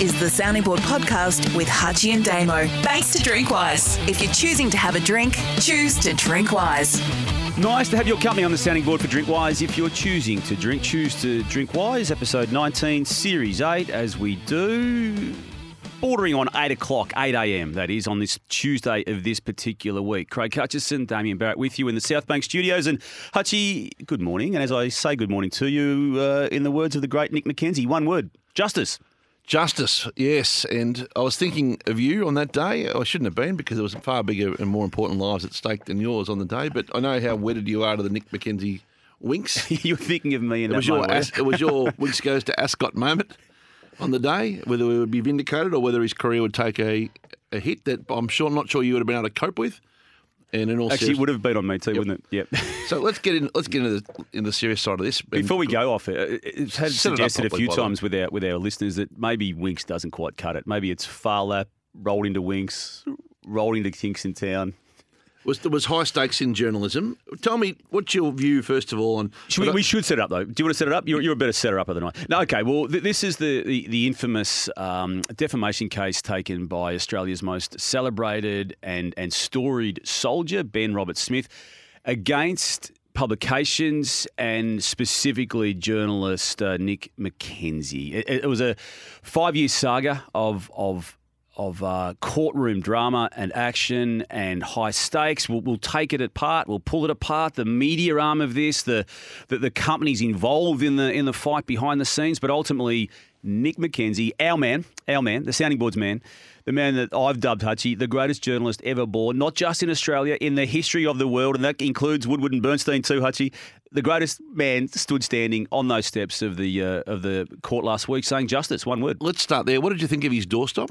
is the Sounding Board podcast with Hutchie and Damo. Thanks to Drinkwise. If you're choosing to have a drink, choose to drink wise. Nice to have your company on the sounding board for Drinkwise. If you're choosing to drink, choose to drink wise. Episode 19, Series 8, as we do. Bordering on 8 o'clock, 8 a.m., that is, on this Tuesday of this particular week. Craig Hutchison, Damian Barrett with you in the South Bank studios. And Hutchie, good morning. And as I say good morning to you, uh, in the words of the great Nick McKenzie, one word justice. Justice, yes. And I was thinking of you on that day. I shouldn't have been because there was far bigger and more important lives at stake than yours on the day. But I know how wedded you are to the Nick McKenzie Winx. you were thinking of me in It that was your moment. As- it was your Winx goes to Ascot moment on the day, whether it would be vindicated or whether his career would take a, a hit that I'm sure not sure you would have been able to cope with. And in all Actually, it would have been on me too, wouldn't it? Yep. so let's get in. Let's get into the, in the serious side of this. Before we go off, it, it's had Set it suggested a few times with our with our listeners that maybe Winx doesn't quite cut it. Maybe it's Phar Lap, rolled into Winx, rolled into Kingston Town. Was there was high stakes in journalism. Tell me what's your view first of all on. Should we, we should set it up though. Do you want to set it up? You're, you're a better setter upper than I. No, okay. Well, th- this is the the, the infamous um, defamation case taken by Australia's most celebrated and and storied soldier, Ben Robert Smith, against publications and specifically journalist uh, Nick McKenzie. It, it was a five year saga of of of uh, courtroom drama and action and high stakes. We'll, we'll take it apart. We'll pull it apart. The media arm of this, the, the the companies involved in the in the fight behind the scenes, but ultimately Nick McKenzie, our man, our man, the sounding boards man, the man that I've dubbed Hutchie, the greatest journalist ever born, not just in Australia, in the history of the world, and that includes Woodward and Bernstein too, Hutchie. The greatest man stood standing on those steps of the uh, of the court last week, saying justice. One word. Let's start there. What did you think of his doorstop?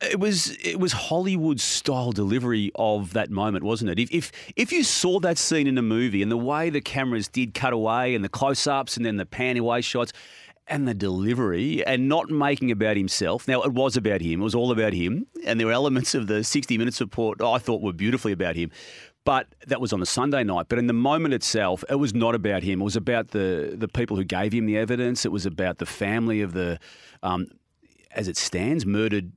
It was it was Hollywood style delivery of that moment, wasn't it? If if if you saw that scene in a movie and the way the cameras did cut away and the close ups and then the pan away shots and the delivery and not making about himself. Now it was about him. It was all about him, and there were elements of the sixty minutes report I thought were beautifully about him. But that was on the Sunday night. But in the moment itself, it was not about him. It was about the the people who gave him the evidence. It was about the family of the, um, as it stands, murdered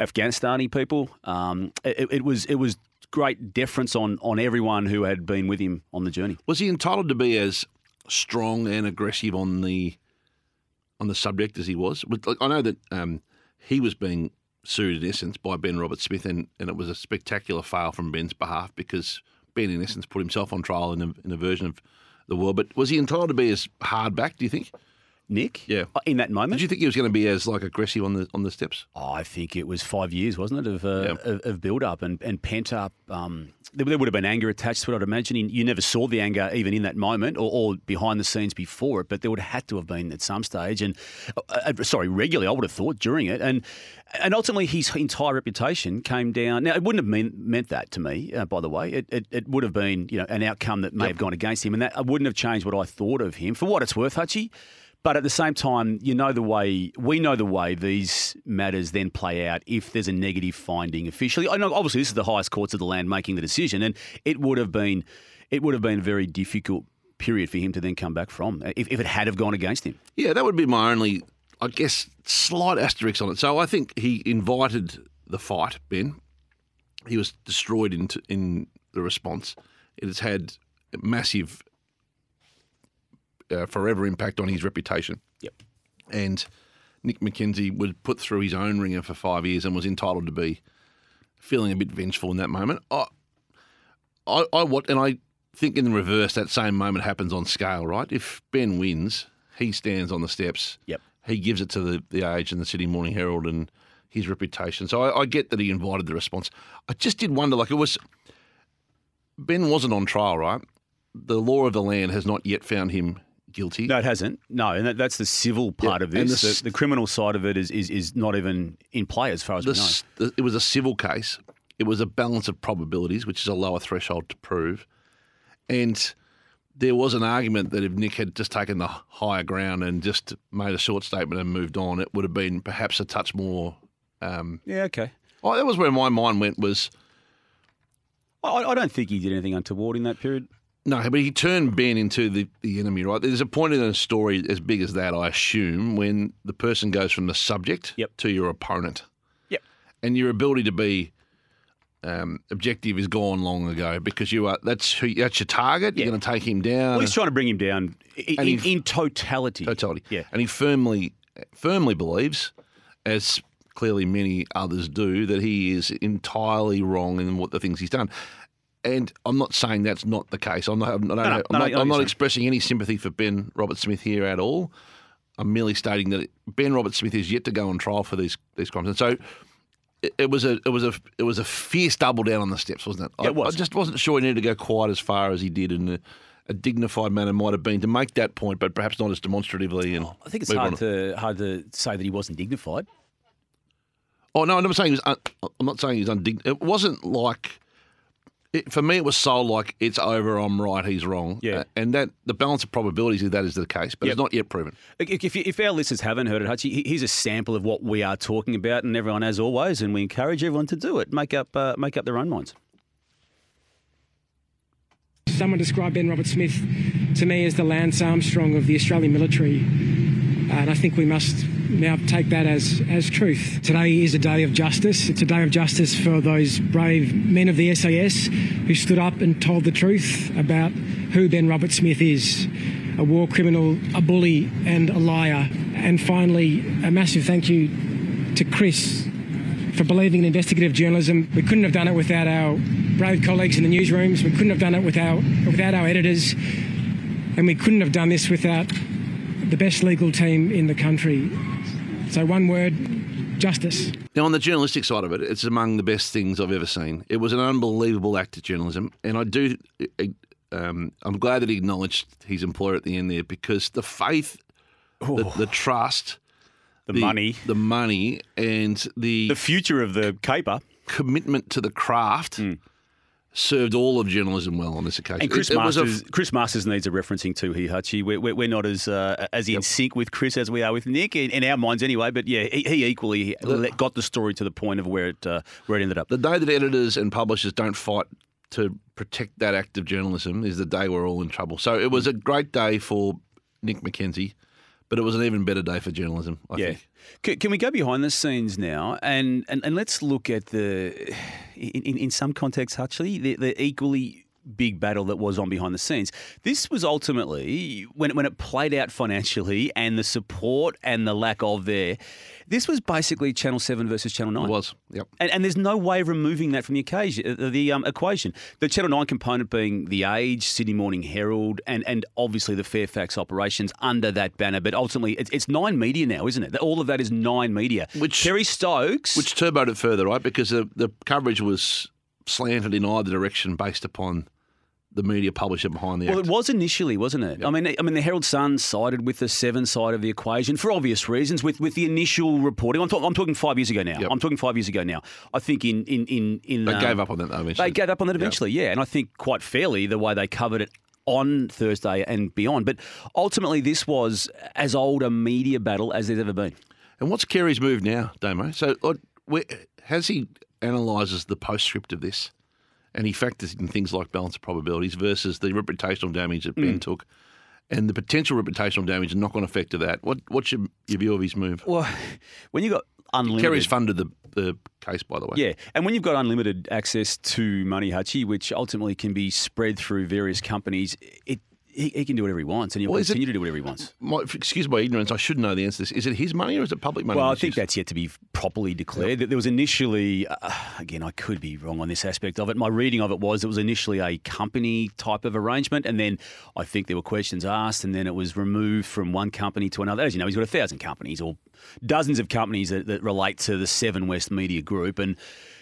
Afghanistani people. Um, it, it was it was great deference on on everyone who had been with him on the journey. Was he entitled to be as strong and aggressive on the on the subject as he was? I know that um, he was being sued in essence by Ben Robert Smith, and, and it was a spectacular fail from Ben's behalf because Ben, in essence, put himself on trial in a, in a version of the world. But was he entitled to be as hard back? Do you think? Nick, Yeah. uh, in that moment, Did you think he was going to be as like aggressive on the on the steps? Oh, I think it was five years, wasn't it, of uh, Yeah. of, of build up and, and pent up. Um, there, there would have been anger attached to it, I'd imagine. You- never saw the anger even in that moment or, or behind the scenes before it, but there would have had to have been at some stage. And uh, uh, sorry, regularly, I would have thought during it. And and ultimately, his entire reputation came down. Now, it wouldn't have mean, meant that to me, uh, by the way. It, it, it would have been you know an outcome that may have gone against him, and that wouldn't have changed what I thought of him. For what it's worth, Hutchie. But at the same time, you know the way we know the way these matters then play out if there's a negative finding officially. I know obviously this is the highest courts of the land making the decision, and it would have been it would have been a very difficult period for him to then come back from if, if it had have gone against him. Yeah, that would be my only, I guess, slight asterisk on it. So I think he invited the fight, Ben. He was destroyed in, in the response. It has had massive, uh, forever impact on his reputation. Yep. And Nick McKenzie was put through his own ringer for five years and was entitled to be feeling a bit vengeful in that moment. I, I, I what, and I think in the reverse, that same moment happens on scale, right? If Ben wins, he stands on the steps. Yep. He gives it to the, the Age and the Sydney Morning Herald and his reputation. So I, I get that he invited the response. I just did wonder, like it was, Ben wasn't on trial, right? The law of the land has not yet found him guilty. No, it hasn't. No, and that, that's the civil part Yeah, of this. the The, the criminal side of it is, is is not even in play as far as The we know. it was a civil case. It was a balance of probabilities, which is a lower threshold to prove. And there was an argument that if Nick had just taken the higher ground and just made a short statement and moved on, it would have been perhaps a touch more. Um, Yeah, okay. oh, that was where my mind went. Was I, I don't think he did anything untoward in that period. No, but he turned Ben into the, the enemy, right? There's a point in a story as big as that, I assume, when the person goes from the subject Yep. to your opponent. Yep. And your ability to be um, objective is gone long ago because you are that's who that's your target. Yeah. You're going to take him down. Well, he's trying to bring him down in, in, he- in totality. totality. Yeah. And he firmly firmly believes, as clearly many others do, that he is entirely wrong in what the things he's done. And I'm not saying that's not the case. I'm not, I'm not, no, I'm no, not, I'm not expressing any sympathy for Ben Robert Smith here at all. I'm merely stating that Ben Robert Smith is yet to go on trial for these these crimes. And so it, it was a it was a it was a fierce double down on the steps, wasn't it? I, it was. I just wasn't sure he needed to go quite as far as he did in a, a dignified manner might have been to make that point, but perhaps not as demonstratively. And I think it's hard on. to hard to say that he wasn't dignified. Oh no, I'm not saying he was. Un, I'm not saying he's undignified. It wasn't like. It, for me, it was sold like it's over. I'm right. He's wrong. Yeah. Uh, and that the balance of probabilities is that is the case, but Yep. it's not yet proven. If, if, if our listeners haven't heard it, Hutchie, here's a sample of what we are talking about, and everyone, as always, and we encourage everyone to do it. Make up, uh, make up their own minds. Someone described Ben Robert Smith to me as the Lance Armstrong of the Australian military. Uh, and I think we must now take that as, as truth. Today is a day of justice. It's a day of justice for those brave men of the SAS who stood up and told the truth about who Ben Robert Smith is a war criminal, a bully, and a liar. And finally, a massive thank you to Chris for believing in investigative journalism. We couldn't have done it without our brave colleagues in the newsrooms. We couldn't have done it without without our editors, and we couldn't have done this without the best legal team in the country. So one word: justice. Now, on the journalistic side of it, it's among the best things I've ever seen. It was an unbelievable act of journalism, and I do. Um, I'm glad that he acknowledged his employer at the end there because the faith, the, the trust, The, money, the money, and the, the future of the caper. commitment to the craft served all of journalism well on this occasion. And Chris It- it Masters, Chris Masters needs a referencing to here, Hutchie. We're, we're, we're not as uh, as in sync with Chris as we are with Nick, in, in our minds anyway. But yeah, he, he equally let, got the story to the point of where it uh, where it ended up. the day that editors and publishers don't fight to protect that act of journalism is the day we're all in trouble. So it was a great day for Nick McKenzie, but it was an even better day for journalism, I yeah. think. Can, we go behind the scenes now and, and, and let's look at the, in, in, in some contexts, actually, the, the equally big battle that was on behind the scenes. This was ultimately, when, when it played out financially and the support and the lack of there, this was basically Channel 7 versus Channel 9. It was, yep. And, and there's no way of removing that from the occasion, uh, the um, equation. The Channel 9 component being the Age, Sydney Morning Herald, and, and obviously the Fairfax operations under that banner. But ultimately, it's, it's Nine Media now, isn't it? All of that is Nine Media. Which- Kerry Stokes. Which turboed it further, right? Because the, the coverage was slanted in either direction based upon the media publisher behind the Well, act. it was initially, wasn't it? I mean, I mean, the Herald Sun sided with the Seven side of the equation for obvious reasons. With with the initial reporting, I'm, talk, I'm talking five years ago now. Yep. I'm talking five years ago now. I think in in in in They um, gave up on that though. Eventually. They gave up on that eventually, yeah. And I think quite fairly the way they covered it on Thursday and beyond. But ultimately, this was as old a media battle as there's ever been. And what's Kerry's move now, Damo? So, uh, has he analyses the postscript of this, and he factors in things like balance of probabilities versus the reputational damage that Mm. Ben took, and the potential reputational damage and knock-on effect of that? What what's your, your view of his move? Well, when you got unlimited. Kerry's funded the the case, by the way. Yeah, and when you've got unlimited access to money, Hutchie, which ultimately can be spread through various companies, it he, he can do whatever he wants, and he'll Well, is it- continue to do whatever he wants. My, excuse my ignorance. I should know the answer to this. Is it his money or is it public money? Well, I think used? that's yet to be properly declared. There was initially, uh, again, I could be wrong on this aspect of it. My reading of it was it was initially a company type of arrangement, and then I think there were questions asked, and then it was removed from one company to another. As you know, he's got a thousand companies or dozens of companies that, that relate to the Seven West Media Group, and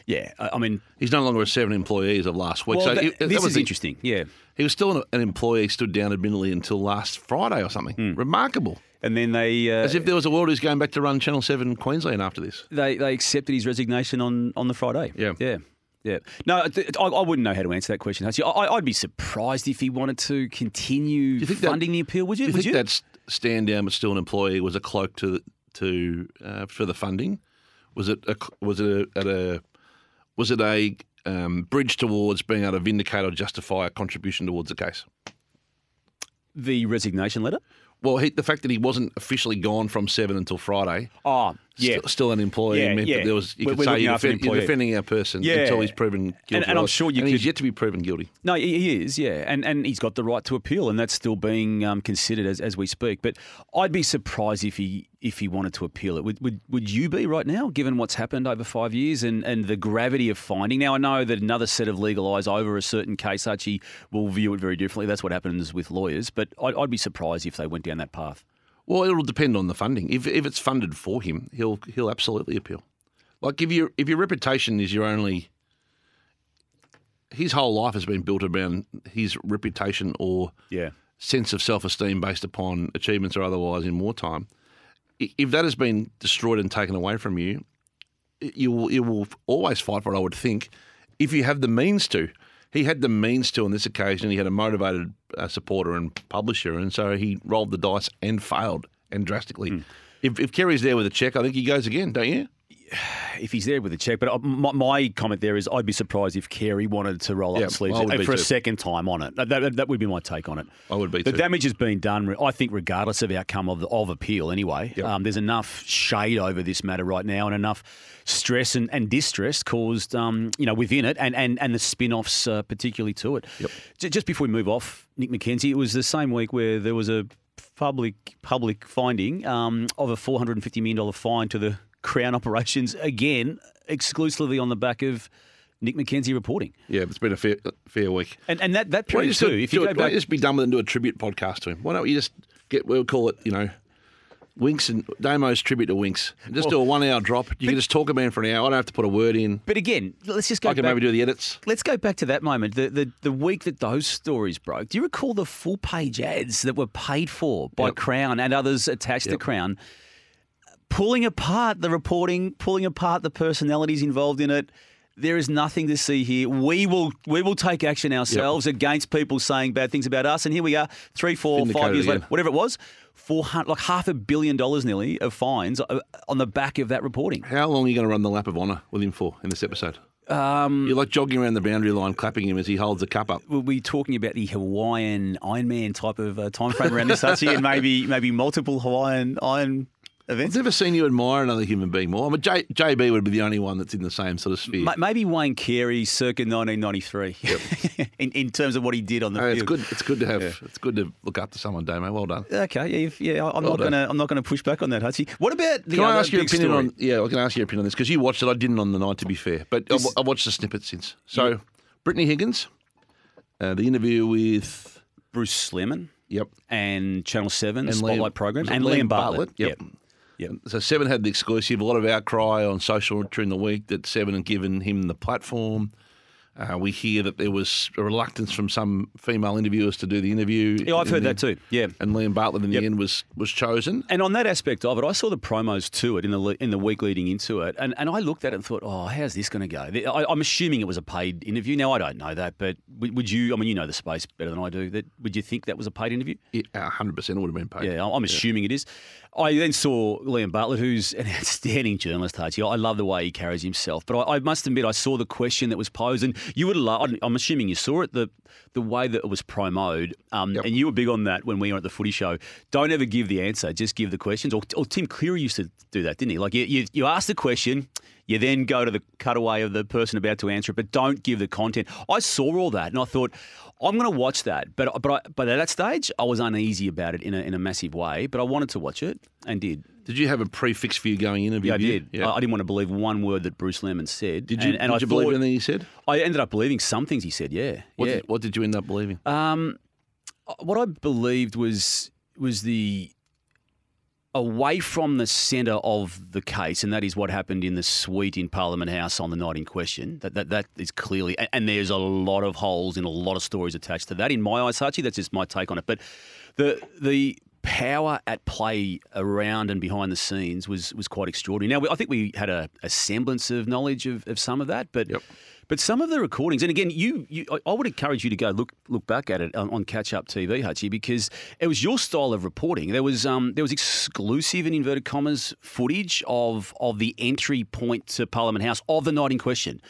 yeah, I I mean, He's no longer a seven employee as of last week. well, so that- it- this is the- interesting. Yeah, He was still an, an employee, stood down admittedly until last Friday or something. Hmm. Remarkable. and then they uh, As if there was a world who's going back to run Channel 7 Queensland after this. they they accepted his resignation on on the Friday. Yeah. yeah. Yeah, no, I, I wouldn't know how to answer that question. I, I'd be surprised if he wanted to continue you think that- funding the appeal. Would you? Do you would think that stand down but still an employee was a cloak to to uh, for the funding? Was it a, was it a, at a was it a um, bridge towards being able to vindicate or justify a contribution towards the case? The resignation letter. Well, he, the fact that he wasn't officially gone from seven until Friday, Oh, yeah. still, still an employee, Yeah, meant yeah. that there was you We're- could we're say you're, defend, you're defending our person Yeah. until he's proven guilty. And- and I'm sure you and he's yet to be proven guilty. No, he he is, yeah, and and he's got the right to appeal, and that's still being um, considered as, as we speak. But I'd be surprised if he if he wanted to appeal it. Would would, would you be right now, given what's happened over five years and, and the gravity of finding? Now I know that another set of legal eyes over a certain case, Hutchie, will view it very differently. That's what happens with lawyers. But I'd, I'd be surprised if they went down that path. Well, it'll depend on the funding. If if it's funded for him, he'll he'll absolutely appeal. Like if your if your reputation is your only, his whole life has been built around his reputation or Yeah. sense of self esteem based upon achievements or otherwise in wartime. If that has been destroyed and taken away from you, you will you will always fight for it. I would think, if you have the means to. He had the means to on this occasion. He had a motivated uh, supporter and publisher, and so he rolled the dice and failed and drastically. If, if Kerry's there with a check, I think he goes again, don't you? if he's there with a check. But uh, my, my comment there is, I'd be surprised if Kerry wanted to roll up Yeah, the sleeves I would be for a second time on it. That, that, that would be my take on it. I would be The too. damage has been done. I think, regardless of outcome of the, of appeal, anyway. Yep. Um, there's enough shade over this matter right now, and enough stress and, and distress caused, um, you know, within it, and and and the spin-offs uh, particularly to it. Yep. J- Just before we move off, Nick McKenzie, it was the same week where there was a public public finding um, of a four hundred and fifty million dollar fine to the Crown operations again, exclusively on the back of Nick McKenzie reporting. Yeah, it's been a fair, fair week. And and that that period too. do, If you do go it, back, just be done with it and do a tribute podcast to him? Why don't you just get, we'll call it, you know, Winx and Damo's tribute to Winx. Just do a one hour drop. You can just talk about him for an hour. I don't have to put a word in. but again, let's just go I can back. maybe do the edits. Let's go back to that moment, the, the the week that those stories broke. Do you recall the full page ads that were paid for by Yep. Crown and others attached to Crown, pulling apart the reporting, pulling apart the personalities involved in it? There is nothing to see here. We will we will take action ourselves against people saying bad things about us. And here we are, three, four, five years later, whatever it was, four hundred, like half a billion dollars nearly of fines uh, on the back of that reporting. How long are you going to run the lap of honour with him for in this episode? Um, You're like jogging around the boundary line, clapping him as he holds the cup up. we'll be talking about the Hawaiian Iron Man type of uh, time frame around this, Hutchie, and maybe maybe multiple Hawaiian Iron I've never seen you admire another human being more. I mean, J, JB would be the only one that's in the same sort of sphere. Ma- Maybe Wayne Carey, circa 1993, in, in terms of what he did on the Oh, it's good. It's good to have. It's good to look up to someone, Damo. Well done. Okay, yeah, yeah, I'm Well not gonna, I'm not gonna push back on that, Hutchie. What about the Can I ask your opinion story? on? Yeah, I can ask your opinion on this because you watched it. I didn't on the night, to be fair, but I, This- I watched the snippet since. So, Brittany Higgins, uh, the interview with Bruce Lehrmann yep, and Channel Seven, And Spotlight Liam- program, and Liam Liam Bartlett. Bartlett? Yep. Yep. Yep. Um, so Seven had the exclusive. A lot of outcry on social during the week that Seven had given him the platform. Uh, we hear that there was a reluctance from some female interviewers to do the interview. Yeah, I've heard And that too. Yeah. And Liam Bartlett in Yep. the end was was chosen. And on that aspect of it, I saw the promos to it in the in the week leading into it, and, and I looked at it and thought, oh, how's this going to go? I, I'm assuming it was a paid interview. Now I don't know that, but would, you? I mean, you know the space better than I do. That would you think that was a paid interview? Yeah, hundred percent would have been paid. Yeah, I'm assuming it is. I then saw Liam Bartlett, who's an outstanding journalist, Hutchie. I love the way he carries himself. But I, I must admit, I saw the question that was posed, and you would love. I'm assuming you saw it. The the way that it was promoted, um, Yep. and you were big on that when we were at the Footy Show. Don't ever give the answer; just give the questions. Or, or Tim Cleary used to do that, didn't he? Like you, you, you ask the question. You then go to the cutaway of the person about to answer it, but don't give the content. I saw all that and I thought, I'm going to watch that. But but I, but at that stage, I was uneasy about it in a, in a massive way. But I wanted to watch it and did. Did you have a prefix for you going in? Have Yeah, I did. Yeah. I, I didn't want to believe one word that Bruce Lehrmann said. did you? And, and did I you believe anything he said? I ended up believing some things he said. Yeah. What, yeah. did, what did you end up believing? Um, what I believed was was the away from the centre of the case, and that is what happened in the suite in Parliament House on the night in question. That that, that is clearly, and, and there's a lot of holes in a lot of stories attached to that. In my eyes, Hutchie, that's just my take on it. But the the power at play around and behind the scenes was was quite extraordinary. Now, I think we had a, a semblance of knowledge of, of some of that, but Yep. but some of the recordings, and again, you, you I- would encourage you to go look look back at it on, on Catch Up TV, Hutchie, because it was your style of reporting. There was um there was exclusive in inverted commas footage of of the entry point to Parliament House of the night in question.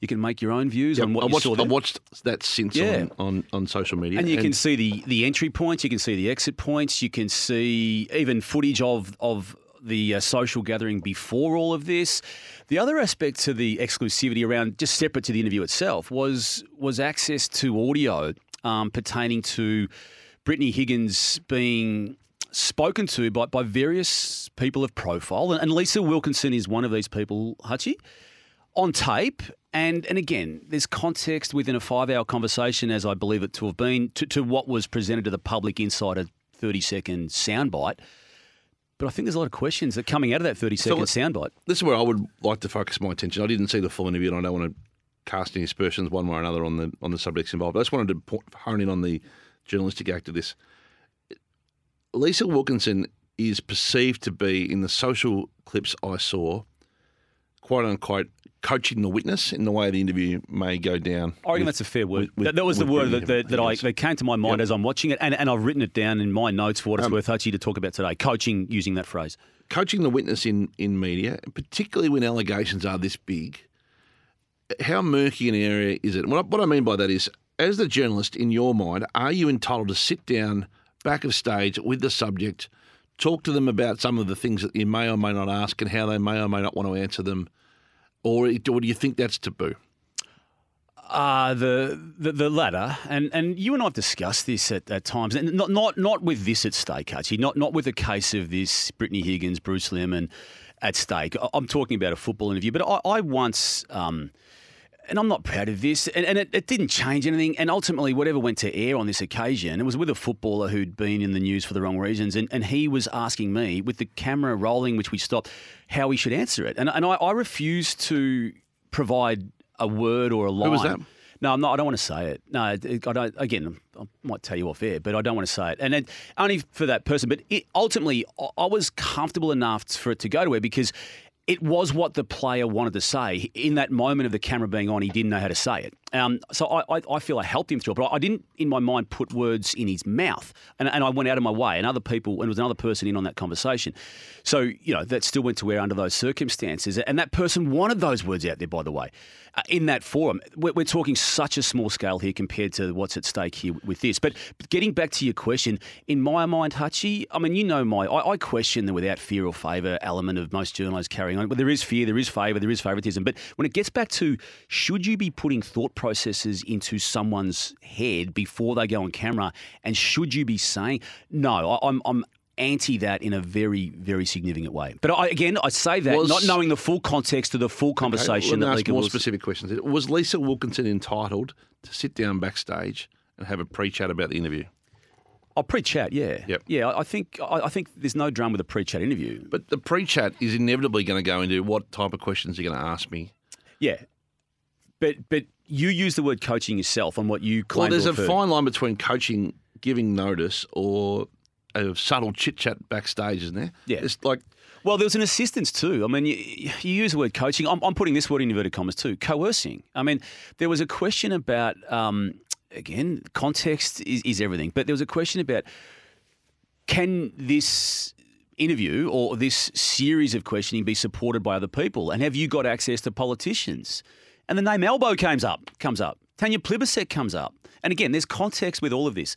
You can make your own views Yep, on what I you watched, saw I there. watched that since Yeah. on, on, on social media. And you can see the, the entry points, you can see the exit points, you can see even footage of of the uh, social gathering before all of this. The other aspect to the exclusivity around, just separate to the interview itself, was was access to audio um, pertaining to Brittany Higgins being spoken to by, by various people of profile, and, and Lisa Wilkinson is one of these people, Hutchie on tape. And and again, there's context within a five hour conversation, as I believe it to have been, to, to what was presented to the public inside a 30 second soundbite. But I think there's a lot of questions that are coming out of that 30 second let- uh, soundbite. This is where I would like to focus my attention. I didn't see the full interview, and I don't want to cast any aspersions one way or another on the on the subjects involved. I just wanted to po- hone in on the journalistic act of this. Lisa Wilkinson is perceived to be, in the social clips I saw, quote unquote, coaching the witness in the way the interview may go down. I reckon with- that's a fair word. with- that, that was the word that, that, that I that came to my mind Yep. as I'm watching it, and, and I've written it down in my notes for what it's Um, worth, Hutchie, to talk about today. Coaching using that phrase. coaching the witness in, in media, particularly when allegations are this big, how murky an area is it? What I, what I mean by that is, as the journalist, in your mind, are you entitled to sit down back of stage with the subject, talk to them about some of the things that you may or may not ask and how they may or may not want to answer them, or, or do you think that's taboo? Uh, the, the the latter, and, and you and I have discussed this at, at times, and not not not with this at stake, Hutchie, not not with the case of this Brittany Higgins, Bruce Lehrmann at stake. I'm talking about a football interview, but I, I once, um, and I'm not proud of this, and, and it, it didn't change anything, and ultimately whatever went to air on this occasion, it was with a footballer who'd been in the news for the wrong reasons, and, and he was asking me, with the camera rolling, which we stopped, how we should answer it, and, and I, I refused to provide a word or a line. Who was that? No, I'm not. I don't want to say it. No, it- I don't. Again, I might tell you off air, but I don't want to say it. And it, only for that person. But it, ultimately, I- I was comfortable enough for it to go to air because it was what the player wanted to say. In that moment of the camera being on, he didn't know how to say it. Um, so I, I, I feel I helped him through it, but I didn't, in my mind, put words in his mouth. And, and I went out of my way. And other people, and there was another person in on that conversation. So, you know, that still went to air under those circumstances. And that person wanted those words out there, by the way, uh, in that forum. We're, we're talking such a small scale here compared to what's at stake here with this. But, getting back to your question, in my mind, Hutchie, I mean, you know, my I, I question the without fear or favour element of most journalists carrying on. But there is fear, there is favour, there is favouritism. But when it gets back to should you be putting thought processes into someone's head before they go on camera, and should you be saying no? I, I'm I'm anti that in a very very significant way. But I, again, I say that Was- not knowing the full context of the full conversation me that ask more was- specific questions. Was Lisa Wilkinson entitled to sit down backstage and have a pre-chat about the interview? Oh, pre-chat, yeah, Yep. yeah. I I think I, I think there's no drum with a pre-chat interview. But the pre-chat is inevitably going to go into what type of questions you're going to ask me. Yeah, but but you use the word coaching yourself on what you claim. Well, there's a fine line between coaching, giving notice, or a subtle chit chat backstage, isn't there? Yeah. It's like Well, there was an assistance too. I mean, you, you use the word coaching. I'm, I'm putting this word in inverted commas too. Coercing. I mean, there was a question about um, again, context is, is everything, but there was a question about can this interview or this series of questioning be supported by other people, and have you got access to politicians? And the name Albo comes up, comes up. Tanya Plibersek comes up, and again, there's context with all of this.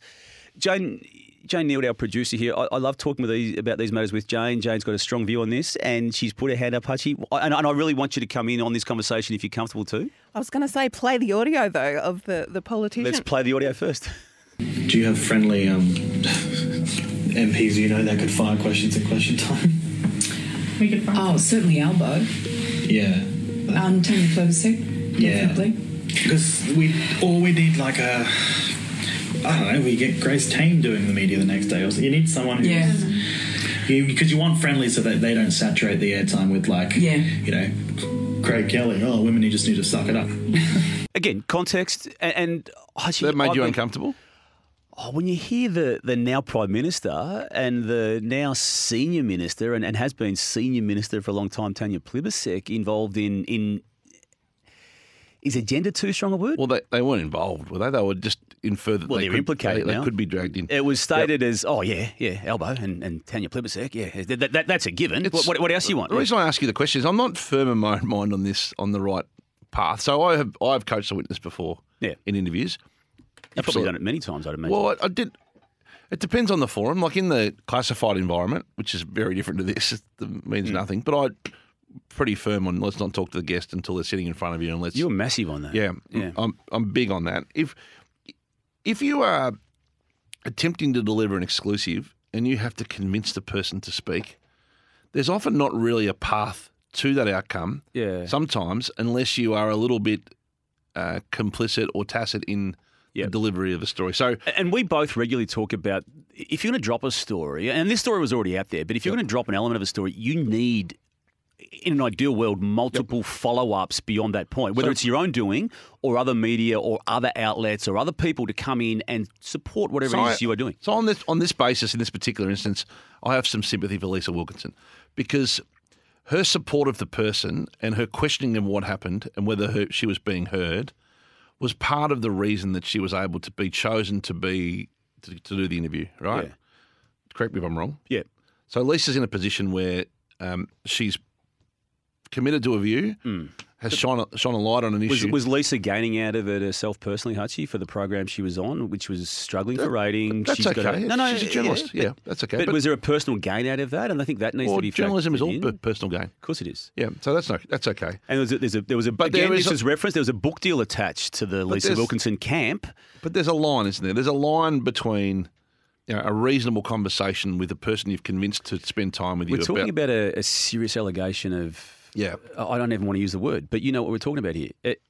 Jane. Jane Nield, our producer here, I, I love talking with these, about these matters with Jane. Jane's got a strong view on this, and she's put her hand up, Hutchie. And, and I really want you to come in on this conversation if you're comfortable too. I was going to say play the audio though of the the politician. Let's play the audio first. Do you have friendly um, MPs you know that could fire questions in question time? We could find Oh, certainly Albo. Yeah. Um, Tanya Plibersek, Yeah. definitely. Because we, or we need like a, I don't know, we get Grace Tame doing the media the next day. Or so. You need someone who's, Yeah. you, because you want friendly so that they don't saturate the airtime with like, Yeah. you know, Craig Kelly. Oh, women, you just need to suck it up. Again, context, and, and Hutchie, that made I've you been- uncomfortable. Oh, when you hear the, the now Prime Minister and the now Senior Minister and, and has been Senior Minister for a long time, Tanya Plibersek, involved in, in is agenda too strong a word? Well, they, they weren't involved, were they? They were just inferred that Well, they could, implicated They, they could be dragged in. it was stated as, oh, yeah, yeah, Albo and, and Tanya Plibersek, yeah, that, that, that's a given. What, what, what else you want? The reason I ask you the question is I'm not firm in my own mind on this, on the right path. So I have I've coached a witness before Yeah. in interviews. You've probably done it many times, I'd imagine. Well, I, I did. It depends on the forum. Like in the classified environment, which is very different to this, it means Hmm. nothing. But I pretty firm on let's not talk to the guest until they're sitting in front of you, and let's. You're massive on that. yeah, Yeah. I'm I'm big on that. If if you are attempting to deliver an exclusive and you have to convince the person to speak, there's often not really a path to that outcome. Yeah. Sometimes, unless you are a little bit uh, complicit or tacit in Yep. the delivery of the story. So And we both regularly talk about if you're going to drop a story, and this story was already out there, but if you're going to drop an element of a story, you need, in an ideal world, multiple follow ups beyond that point, whether So- it's your own doing or other media or other outlets or other people to come in and support whatever So it is I- you are doing. So on this on this basis, in this particular instance, I have some sympathy for Lisa Wilkinson because her support of the person and her questioning of what happened and whether her, she was being heard was part of the reason that she was able to be chosen to be to, to do the interview. Right? Yeah. Correct me if I'm wrong. Yeah. So Lisa's in a position where um, she's committed to a view, mm. has shone a, shone a light on an. Was, issue. was Lisa gaining out of it herself personally, Hutchie, for the program she was on, which was struggling for ratings? That's She's got okay. a- no, no, she's a journalist. Yeah, but- that's okay. But, was there a personal gain out of that? And I think that needs well, to be journalism is all in. personal gain. Of course it is. Yeah, so that's no, that's okay. And there was a, there's a, there was a But again, there is this a- is reference. There was a book deal attached to the Lisa Wilkinson camp. But there's a line, isn't there? There's a line between you know, a reasonable conversation with a person you've convinced to spend time with you We're talking about, a, a serious allegation of. Yeah, I don't even want to use the word, but you know what we're talking about here. It,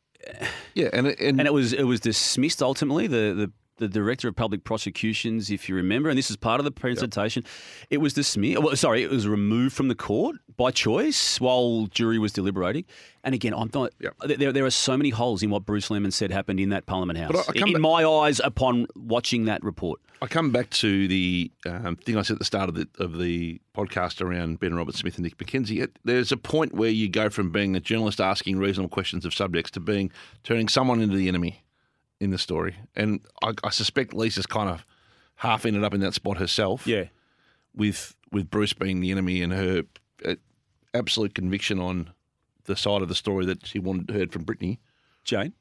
yeah, and it- and, and it was it was dismissed ultimately. The, the the director of public prosecutions, if you remember, and this is part of the presentation, it was dismissed. Well, sorry, it was removed from the court by choice while jury was deliberating. And again, I'm not. Yep. There, there are so many holes in what Bruce Lehrmann said happened in that Parliament House. But I- I come in back- my eyes, upon watching that report, I come back to the um, thing I said at the start of the of the podcast around Ben Robert Smith and Nick McKenzie. There's a point where you go from being a journalist asking reasonable questions of subjects to being turning someone into the enemy in the story, and I, I suspect Lisa's kind of half ended up in that spot herself. yeah. with with Bruce being the enemy and her uh, absolute conviction on the side of the story that she wanted heard from Brittany. Jane,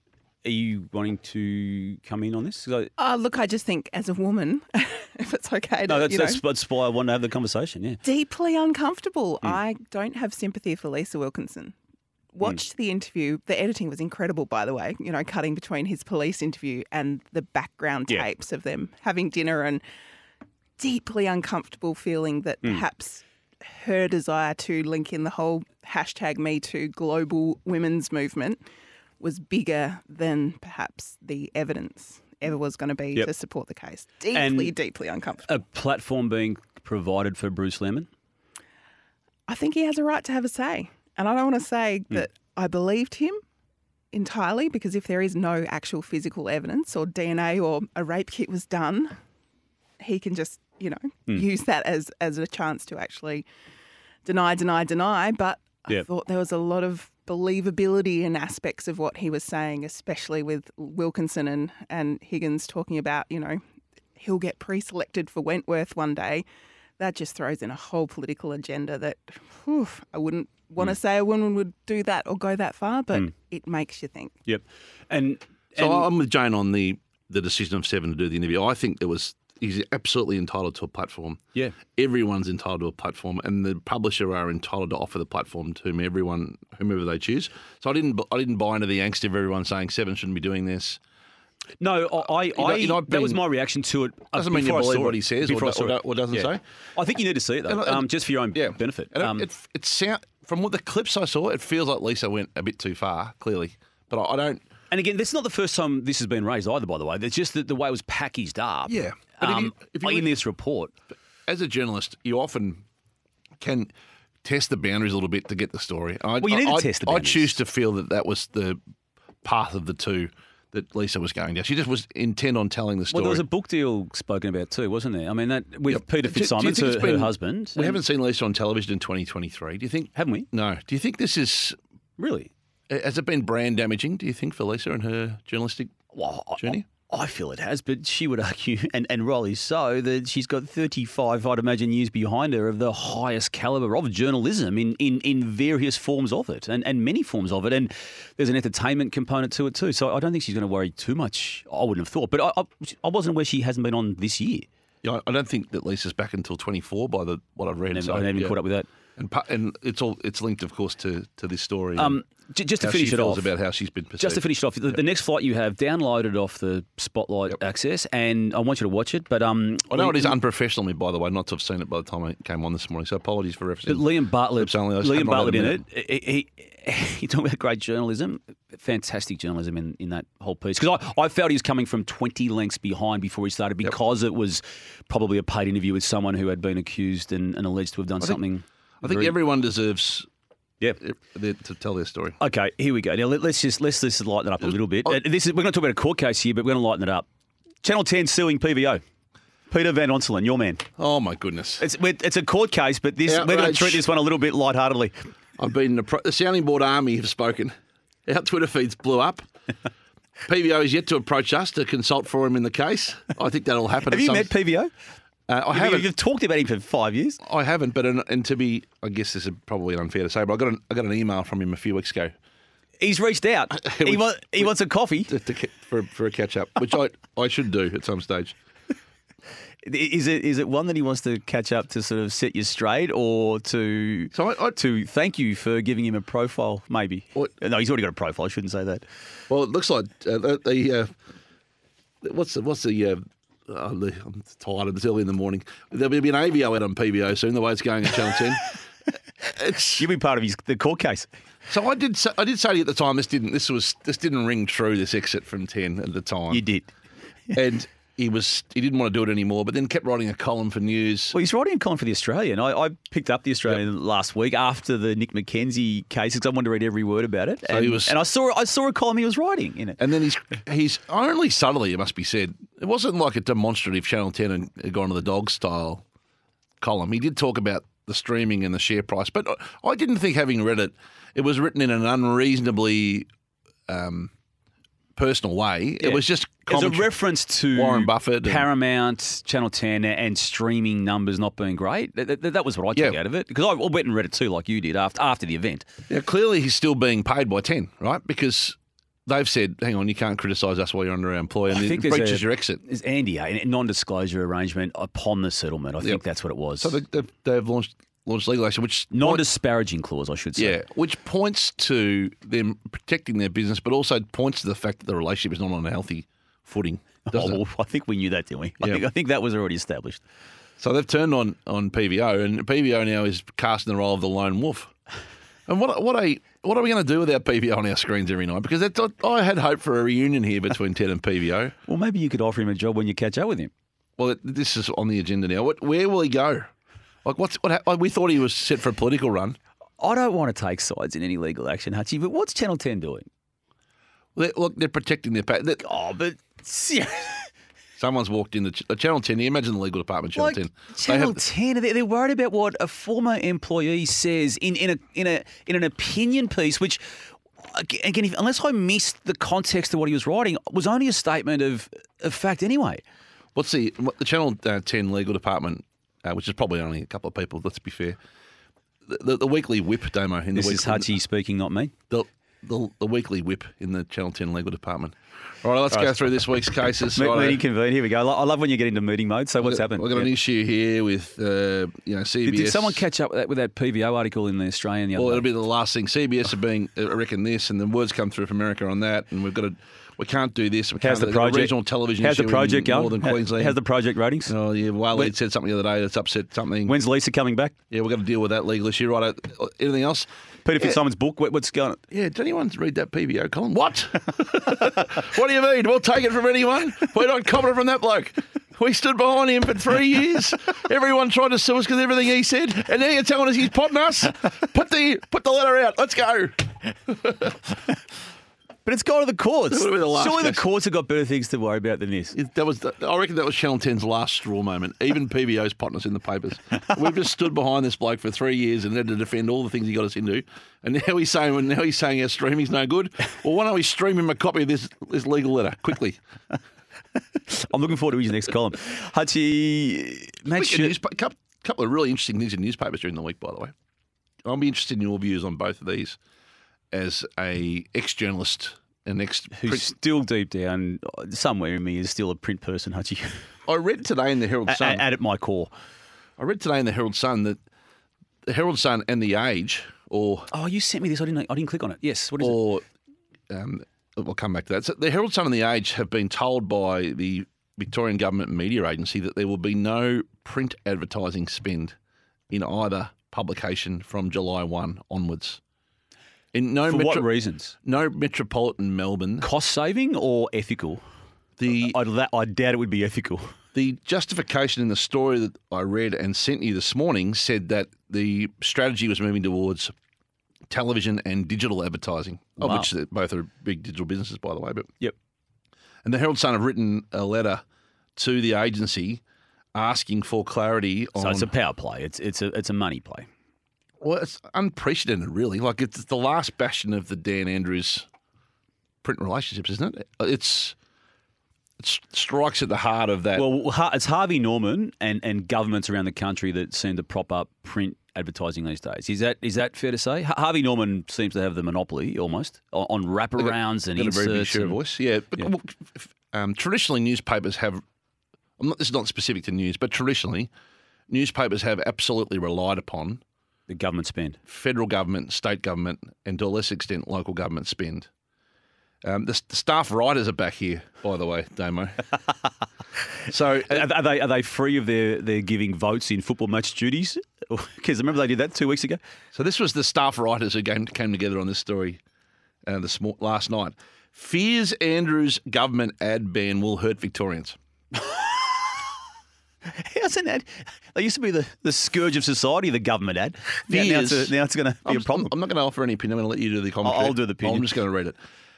are you wanting to come in on this? I- Uh, look, I just think as a woman, if it's okay to, no, that's, you know, that's, that's why I want to have the conversation. Yeah. deeply uncomfortable. Hmm. I don't have sympathy for Lisa Wilkinson. Watched the interview. The editing was incredible, by the way. You know, cutting between his police interview and the background Yeah. tapes of them having dinner and deeply uncomfortable feeling that Hmm. perhaps her desire to link in the whole hashtag Me Too global women's movement was bigger than perhaps the evidence ever was going to be Yep. to support the case. Deeply, And- deeply uncomfortable. A platform being provided for Bruce Lehrmann. I think he has a right to have a say. And I don't want to say Hmm. that I believed him entirely because if there is no actual physical evidence or DNA or a rape kit was done, he can just, you know, Hmm. use that as as a chance to actually deny, deny, deny. But I Yep. thought there was a lot of believability in aspects of what he was saying, especially with Wilkinson and, and Higgins talking about, you know, he'll get pre selected for Wentworth one day. That just throws in a whole political agenda that whew, I wouldn't want to say a woman would do that or go that far, but it makes you think. Yep. And, So I'm with Jane on the the decision of Seven to do the interview. I think it was he's absolutely entitled to a platform. yeah, Everyone's entitled to a platform, and the publisher are entitled to offer the platform to whom everyone, whomever they choose. So I didn't, I didn't buy into the angst of everyone saying Seven shouldn't be doing this. no, I, I, You're not- you're not that was my reaction to it. uh, Doesn't mean you before I believe what he says or Before I do- saw or or doesn't say. I think you need to see it though, And- and- um, just for your own Yeah, benefit. And it- Um, it, it sound from what the clips I saw, it feels like Lisa went a bit too far. Clearly, but I, I don't. And again, this is not the first time this has been raised either, by the way. It's just that the way it was packaged up. Yeah. But if you- um, if you in this report. As a journalist, you often can test the boundaries a little bit to get the story. I, Well, you need to test the boundaries. I choose to feel that that was the path of the two that Lisa was going down. She just was intent on telling the story. Well, there was a book deal spoken about too, wasn't there? I mean, that with Yep. Peter Do- do you Fitzsimons, her, it's her been- husband. we haven't seen Lisa on television in 2023. Do you think? haven't we? No. Do you think this is? Really? Has it been brand damaging? Do you think for Lisa and her journalistic Well, journey? I feel it has, but she would argue, and, and rightly so, that she's got 35, I'd imagine, years behind her of the highest calibre of journalism in, in, in various forms of it and, and many forms of it. And there's an entertainment component to it too. So I don't think she's going to worry too much, I wouldn't have thought. But I, I, I wasn't aware she hasn't been on this year. Yeah, I don't think that Lisa's back until 24 by the what I've read. Never, so, I haven't even yeah. caught up with that. And and it's all it's linked, of course, to to this story. Um, just to finish it off, about how she's been perceived. Just to finish it off, the, the next flight you have downloaded off the Spotlight access, and I want you to watch it. But um, I know Lee- it is unprofessional, of me, by the way, not to have seen it by the time I came on this morning. So apologies for referencing. But Liam Bartlett, only. Liam Bartlett in it. He, he, he talking about great journalism, fantastic journalism in, in that whole piece. Because I, I felt he was coming from 20 lengths behind before he started because it was probably a paid interview with someone who had been accused and, and alleged to have done think- something. I think very- everyone deserves Yeah. to tell their story. Okay, here we go. Now let, us just let's just lighten it up a little bit. I- Uh, This is we're going to talk about a court case here, but we're going to lighten it up. Channel 10 suing PVO. Peter Van Onselen, your man. Oh my goodness! It's it's a court case, but this we're going to treat this one a little bit lightheartedly. I've been the, pro- the sounding board army have spoken. Our Twitter feeds blew up. PVO is yet to approach us to consult for him in the case. I think that'll happen. Have at you some- met PVO? Uh, I haven't. You've talked about him for five years. I haven't, but and, and to be, I guess this is probably unfair to say, but I got an, I got an email from him a few weeks ago He's reached out. he, Which- wa- he wants a coffee. to, to, for for a catch up, which I I should do at some stage. Is it is it one that he wants to catch up to sort of set you straight, or to So I, I to thank you for giving him a profile? Maybe. What- No, he's already got a profile. I shouldn't say that. well, it looks like uh, the, the uh, what's the what's the. Uh, oh, the- I'm tired. It's early in the morning. There'll be an AVO out on PVO soon. The way it's going at Channel Ten. It's You'll be part of his the court case. so I did. Say, I did say to you at the time this didn't. This was this didn't ring true. This exit from ten at the time. You did. and he was he didn't want to do it anymore. But then kept writing a column for news. Well, he's writing a column for the Australian. I, I picked up the Australian last week after the Nick McKenzie case because I wanted to read every word about it. So and, he was- and I saw I saw a column he was writing in it. And then he's he's only subtly, it must be said. It wasn't like a demonstrative Channel Ten had- had gone to the dog style column. He did talk about the streaming and the share price, but I- I didn't think, having read it, it was written in an unreasonably um, personal way. Yeah. It was just There's a reference to Warren Buffett and- Paramount, Channel 10, and streaming numbers not being great. That, that- that was what I took Yeah. out of it because I went and read it too, like you did after after the event. Yeah, clearly he's still being paid by ten, right? Because they've said, "Hang on, you can't criticise us while you're under our employ," and I it think there's breaches a- your exit. Is Andy a non-disclosure arrangement upon the settlement? I think Yep. that's what it was. So they, they've launched launched legal action, which non-disparaging clause, I should say. Yeah, which points to them protecting their business, but also points to the fact that the relationship is not on a healthy footing. Oh, well, I think we knew that, didn't we? I, Yeah. think, I think that was already established. So they've turned on on PVO, and PVO now is casting the role of the lone wolf. And what what a what are we going to do without PVO on our screens every night? Because that's, I had hope for a reunion here between Ted and PVO. Well, maybe you could offer him a job when you catch up with him. Well, this is on the agenda now. What, where will he go? Like what's what? Like we thought he was set for a political run. I don't want to take sides in any legal action, Hutchie, but what's Channel 10 doing? They- Look, they're protecting their. Pa- they- Oh, but someone's walked in the ch- Channel Ten. You imagine the legal department, Channel like Ten. They Channel have- 10, they're, they're worried about what a former employee says in, in, a, in, a, in an opinion piece, which, again, if, unless I missed the context of what he was writing, was only a statement of, of fact anyway. What's the what, the Channel uh, Ten legal department, uh, which is probably only a couple of people. Let's be fair. The, the, the weekly whip Damo in This the is Hutchie speaking, not me. the, the the weekly whip in the Channel Ten legal department. All right, let's All go through this week's cases. Me-. Meeting convened. Here we go. I love when you get into meeting mode. So what's We've got- happened? We've got an issue here with uh, you know CBS. Did, did someone catch up with that, with that PVO article in the Australian the other Well, it'll be the last thing. CBS are being, I reckon this, and the words come through from America on that, and we've got to, we can't do this. We How's the they've got a project? Regional television How's the project going? Northern Queensland. How's the project ratings? Oh yeah, Waleed When- said something the other day that's upset something. When's Lisa coming back? yeah, we've got to deal with that legal issue. Right. Uh, anything else? Peter Yeah. Fitzsimon's book. What's going on? Yeah, did anyone read that PVO column? What? what do you mean? We'll take it from anyone. We're not confident from that bloke. We stood behind him for three years. Everyone tried to sue us because everything he said, and now you're telling us he's potting us. Put the put the letter out. Let's go. But it's gone to the courts. That would be the last Surely the case. courts have got better things to worry about than this. It- That was, the, I reckon, that was Channel 10's last straw moment. Even PVO's potting us in the papers. We've just stood behind this bloke for three years and had to defend all the things he got us into, and now he's saying, well, now he's saying our streaming's no good. Well, why don't we stream him a copy of this this legal letter quickly? I'm looking forward to his next column. Hutchie, Matt Week of Shu- newspa- couple, couple of really interesting things in newspapers during the week, by the way. I'll be interested in your views on both of these as a ex-journalist and ex. who's still deep down, somewhere in me, is still a print person, Hutchie. I read today in the Herald Sun. a- at my core. I read today in the Herald Sun that the Herald Sun and the Age, or Oh, you sent me this. I didn't. I didn't click on it. Yes. What is it? or um, we'll come back to that. So the Herald Sun and the Age have been told by the Victorian Government Media Agency that there will be no print advertising spend in either publication from July one onwards. In no For metro- what reasons? no metropolitan Melbourne. Cost saving or ethical? The I, I doubt it would be ethical. The justification in the story that I read and sent you this morning said that the strategy was moving towards television and digital advertising, of which both are big digital businesses, by the way. But Yep. and the Herald Sun have written a letter to the agency asking for clarity on. So it's a power play. It's it's a it's a money play. Well, it's unprecedented, really. Like it's the last bastion of the Dan Andrews print relationships, isn't it? It's it strikes at the heart of that. Well, it's Harvey Norman and, and governments around the country that seem to prop up print advertising these days. Is that is that fair to say? Harvey Norman seems to have the monopoly almost on, wraparounds and got a inserts. very big share and- voice. Yeah, but Yeah. well, um, traditionally newspapers have. I'm not, this is not specific to news, but traditionally, newspapers have absolutely relied upon the government spend. federal government, state government, and to a less extent local government spend. Um, the, the staff writers are back here, by the way, Damo. so Are, are they are they free of their, their giving votes in football match duties? Because remember they did that two weeks ago. So this was the staff writers who came, came together on this story uh, this last night. Fears Andrews government ad ban will hurt Victorians. How's an ad? They used to be the, the scourge of society, the government ad. Now, now it's, Fears- it's going to be I'm, a problem. I'm not going to offer any opinion. I'm going to let you do the commentary. I'll do the opinion. I'm just going to read it.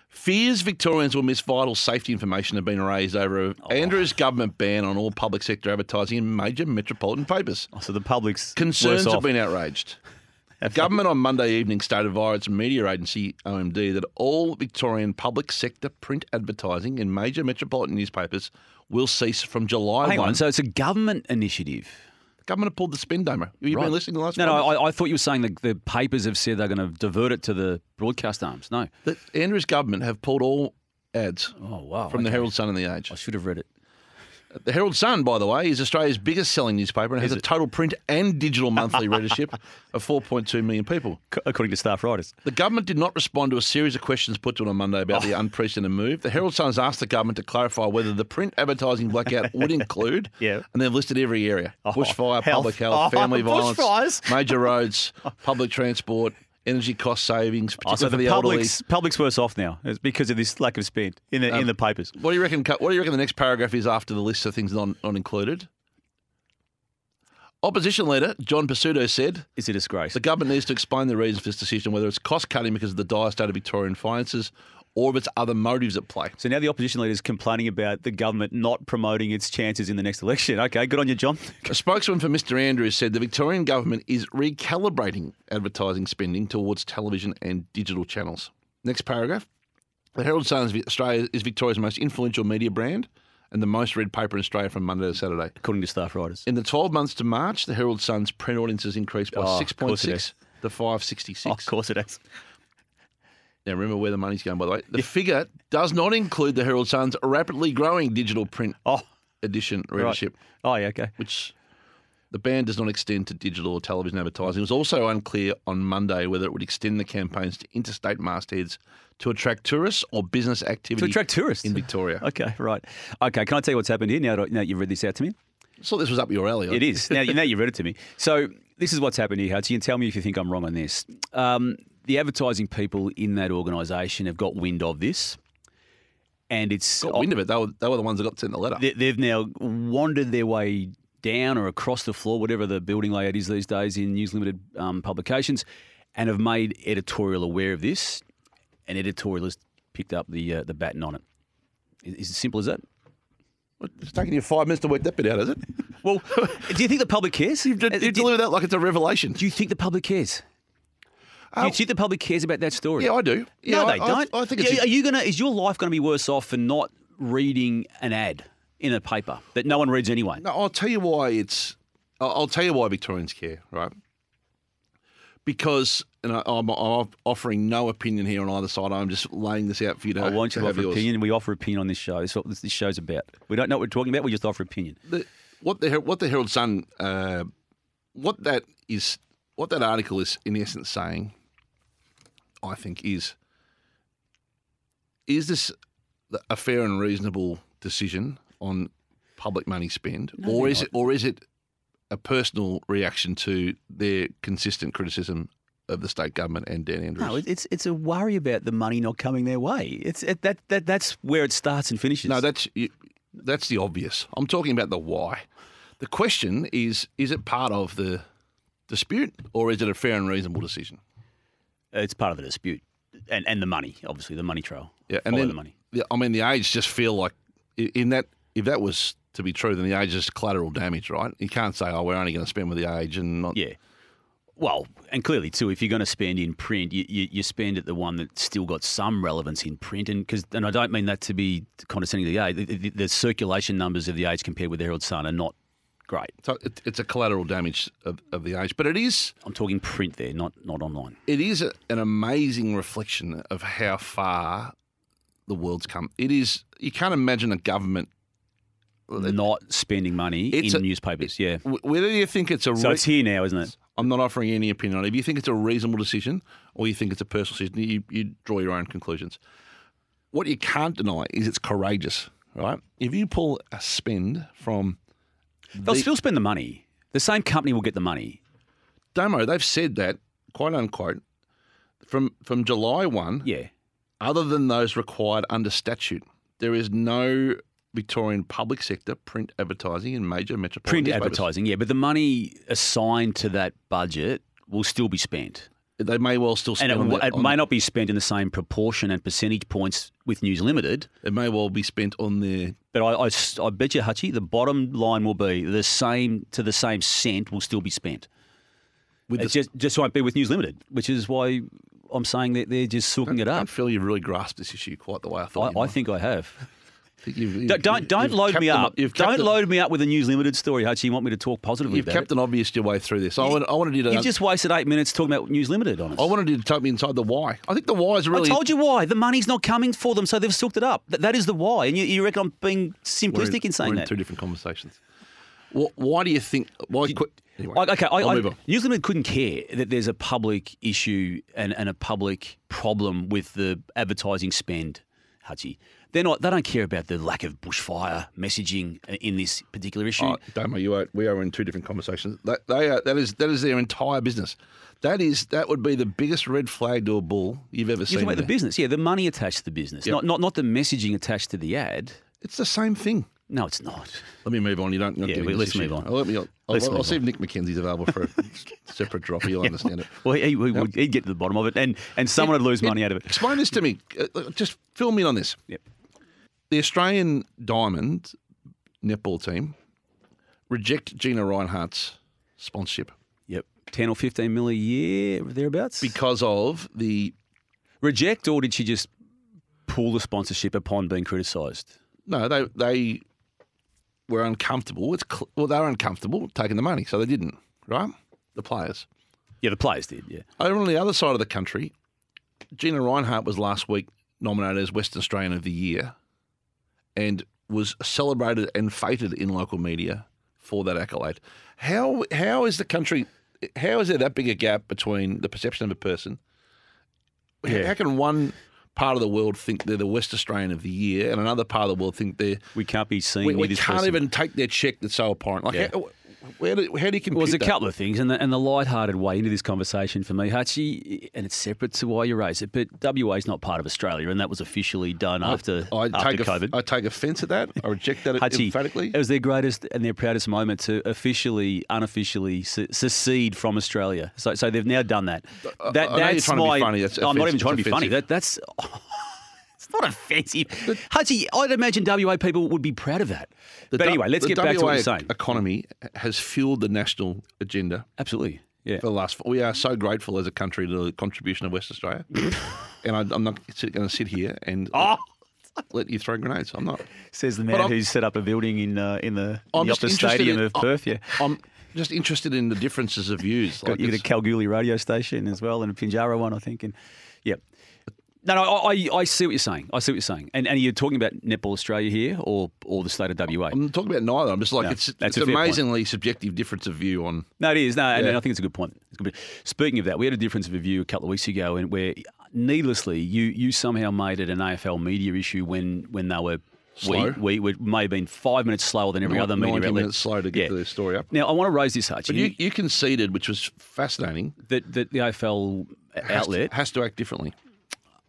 Fears Victorians will miss vital safety information have been raised over Oh. Andrews' government ban on all public sector advertising in major metropolitan papers. Oh, so the public's Concerns have off. been outraged. Government on Monday evening stated via its media agency OMD that all Victorian public sector print advertising in major metropolitan newspapers will cease from July Hang 1. on, so it's a government initiative. The government have pulled the spin, Domer. Have you Right. been listening to the last No, no. I, I thought you were saying that the papers have said they're going to divert it to the broadcast arms. No. The Andrews' government have pulled all ads Oh, wow. from the. Herald Sun and the Age. I should have read it. The Herald Sun, by the way, is Australia's biggest selling newspaper and has a total print and digital monthly readership of 4.2 million people. According to staff writers. The government did not respond to a series of questions put to it on Monday about the oh. unprecedented move. The Herald Sun has asked the government to clarify whether the print advertising blackout would include, Yeah. and they've listed every area oh. bushfire, health. public health, Oh, family violence, major roads, public transport, energy cost savings, Oh, particularly so for the the elderly. public's, public's worse off now it's because of this lack of spend in the, in the papers. What do you reckon? What do you reckon the next paragraph is after the list of things not, not included? Opposition leader John Pesutto said It's a disgrace. the government needs to explain the reasons for this decision, whether it's cost cutting because of the dire state of Victorian finances or if it's other motives at play. So now the opposition leader is complaining about the government not promoting its chances in the next election. Okay, good on you, John. A spokesman for Mr Andrews said the Victorian government is recalibrating advertising spending towards television and digital channels. Next paragraph. The Herald Sun is Australia is Victoria's most influential media brand and the most read paper in Australia from Monday to Saturday. According to staff writers. In the 12 months to March, the Herald Sun's print audiences increased by Oh, of course it 6.6 is. to 566. Oh, of course it is. Now, remember where the money's going, by the way. The figure does not include the Herald Sun's rapidly growing digital print Oh, edition right. readership, Oh, yeah, okay. which the ban does not extend to digital or television advertising. It was also unclear on Monday whether it would extend the campaigns to interstate mastheads to attract tourists or business activity To attract tourists. in Victoria. Okay, right. Okay, can I tell you what's happened here now that, now you've read this out to me? I So this was up your alley. It is. Now, now you've read it to me. So this is what's happened here, Hutch. You can tell me if you think I'm wrong on this. Um, the advertising people in that organisation have got wind of this. And it's Got wind of it. They were, they were the ones that got sent the letter. they, they've now wandered their way down or across the floor, whatever the building layout is these days in News Limited um, publications, and have made editorial aware of this. And editorial has picked up the uh, the baton on it. Is it simple as that? It's taking you five minutes to work that bit out, is it? Well, do you think the public cares? You've, Uh, you've delivered that like it's a revelation. do you think the public cares? Do you think the public cares about that story? Yeah, I do. Yeah, no, I- they I- don't. I think Yeah, it's- Are you gonna? Is your life going to be worse off for not reading an ad? in a paper that no one reads anyway. No, I'll tell you why it's. I'll I'll tell you why Victorians care, right? Because, and I, I'm, I'm offering no opinion here on either side. I'm just laying this out for you to. I want to you to have offer yours. opinion. We offer opinion on this show. That's what this, this show's about. We don't know what we're talking about. We just offer opinion. the, what the what the Herald Sun, uh, what that is, what that article is in essence saying, I think is, is this a fair and reasonable decision on public money spent, or is it, or is it a personal reaction to their consistent criticism of the state government and Dan Andrews? No, it's it's a worry about the money not coming their way. It's it, that that that's where it starts and finishes. No, that's you- that's the obvious. I'm talking about the why. The question is: Is it part of the dispute, or is it a fair and reasonable decision? It's part of the dispute, and and the money, obviously, the money trail. Yeah, and Follow then the money. the- I mean, the age just feel like in that if that was to be true, then the age is collateral damage, right? You can't say, "Oh, we're only going to spend with the age," and not. Yeah. Well, and clearly too, if you're going to spend in print, you, you, you spend at the one that's still got some relevance in print, and because and I don't mean that to be condescending to the age. The, the, the circulation numbers of the age compared with the Herald Sun are not great. So it, it's a collateral damage of, of the age, but it is I'm talking print there, not not online. it is a, an amazing reflection of how far the world's come. It is you can't imagine a government Not spending money in a- newspapers. Yeah. whether you think it's a So re- it's here now, isn't it? I'm not offering any opinion on it. If you think it's a reasonable decision or you think it's a personal decision, you, you draw your own conclusions. What you can't deny is it's courageous, right? If you pull a spend from They'll the- still spend the money. The same company will get the money. Domo, they've said that, quote unquote, from from July 1, Yeah. other than those required under statute, there is no Victorian public sector print advertising in major metropolitan Print newspapers. advertising, yeah, but the money assigned to that budget will still be spent. They may well still spend And it, w- that- it may not be spent in the same proportion and percentage points with News Limited, it may well be spent on their but I, I bet you, Hutchie, the bottom line will be the same to the same cent will still be spent. with It the just just won't be with News Limited, which is why I'm saying that they're just soaking it up. I don't feel you've really grasped this issue quite the way I thought. you I, I think I have. You've- you've- Don't don't, you've load me up. Don't load me up with a News Limited story, Hutchie. You want me to talk positively You've about kept it. an obvious your way through this. I, wanted, I wanted you to. You've just wasted eight minutes talking about News Limited on us. I wanted you to take me inside the why. I think the why is really. I told you why. The money's not coming for them, so they've soaked it up. That, that is the why. And you, you reckon I'm being simplistic in, saying we're that? two different conversations. Why, why do you think? Why? qu- anyway, I- okay, I, I, move on. News Limited couldn't care that there's a public issue and, and a public problem with the advertising spend, Hutchie. They're not. They don't care about the lack of bushfire messaging in this particular issue. Oh, Damo, you are, we are in two different conversations. That, they are, that is that is their entire business. That is that would be the biggest red flag to a bull you've ever You're seen. about the business, yeah, the money attached to the business, Yep. not, not not the messaging attached to the ad. It's the same thing. No, it's not. Let me move on. You don't. Yeah, well, let's move on. I'll, let me, I'll, Let's I'll, move I'll see if on. Nick McKenzie's available for a separate drop. He'll understand it. Well, he, would he'd get to the bottom of it, and, and someone would lose money out of it. Explain this to me. Uh, Just fill me in on this. Yep. The Australian Diamond netball team reject Gina Rinehart's sponsorship Yep, ten or fifteen mil a year thereabouts. because of the Reject, or did she just pull the sponsorship upon being criticised? no they they were uncomfortable. It's cl- well they were uncomfortable taking the money, so they didn't. Right, the players. Yeah, the players did. Yeah, Over on the other side of the country, Gina Reinhardt was last week nominated as Western Australian of the Year and was celebrated and feted in local media for that accolade. How how is the country how is there that big a gap between the perception of a person? Yeah. How can one part of the world think they're the West Australian of the Year and another part of the world think they're we can't be seen we, we can't person. even take their check that's so apparent. Like Yeah. how, where do, how do you compute Well, there's a that? couple of things, and the, and the light-hearted way into this conversation for me, Hutchie, and it's separate to why you raise it, but WA is not part of Australia, and that was officially done after, I after take COVID. I take offence at that. I reject that Hutchie, emphatically. it was their greatest and their proudest moment to officially, unofficially se- secede from Australia. So, so they've now done that. I- that I you're that's trying to be my. funny. That's I'm not even trying to be funny. That, that's. it's not offensive. Hutchie, I'd imagine WA people would be proud of that. The but Du- anyway, let's the get back to what WA you're saying. economy has fueled the national agenda Absolutely. Yeah. for the last. We are so grateful as a country to the contribution of West Australia, and I, I'm not going to sit here and Oh, let you throw grenades. I'm not. Says the But man I'm- who's set up a building in uh, in the, I'm in the just Optus interested Stadium in- of Perth. Yeah, I'm just interested in the differences of views. got, you got a it's- Kalgoorlie radio station as well, and a Pinjarra one, I think. And yeah, no, no, I, I- I see what you're saying. I see what you're saying. And and you're talking about Netball Australia here, or or the state of WA. I'm talking about neither. I'm just like No, it's that's it's a fair point. amazingly subjective difference of view on. No, it is. No, and Yeah. I think it's a good point. It's a good point. Speaking of that, we had a difference of view a couple of weeks ago, and where needlessly you you somehow made it an AFL media issue when when they were. Slow. We, we, we may have been five minutes slower than every other media 90 outlet. minutes slow to get Yeah. the story up. Now, I want to raise this, Hutch. But you, you conceded, which was fascinating. that, that the AFL has to- outlet has to act differently.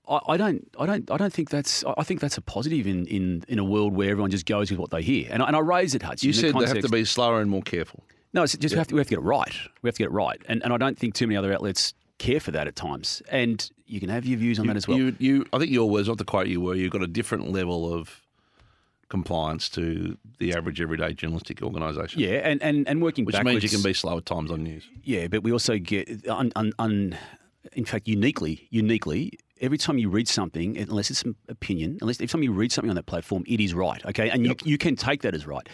I, I don't, I don't, I don't think that's. I think that's a positive in, in, in a world where everyone just goes with what they hear. And I, and I raise it, Hutch. You in the said they have to be slower and more careful. No, it's just we, have to, we have to get it right. We have to get it right. And and I don't think too many other outlets care for that at times. And you can have your views on that as well. You, you, I think your words, not the quote you were, you've got a different level of compliance to the average everyday journalistic organisation. yeah, and, and, and working Which backwards. means you can be slow at times on news. Yeah, but we also get, un, un, un, in fact, uniquely, uniquely, every time you read something, unless it's an opinion, unless every time you read something on that platform, it is right. Okay, and you, you can take that as right.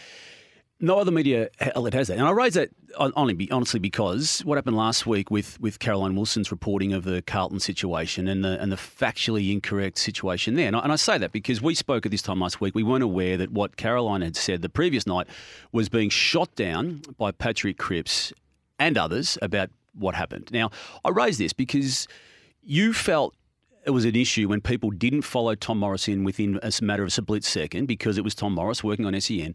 No other media outlet has that, and I raise that only be, honestly because what happened last week with, with Caroline Wilson's reporting of the Carlton situation and the and the factually incorrect situation there, and I, and I say that because we spoke at this time last week, we weren't aware that what Caroline had said the previous night was being shot down by Patrick Cripps and others about what happened. Now, I raise this because you felt it was an issue when people didn't follow Tom Morris in within a matter of a split second because it was Tom Morris working on SEN.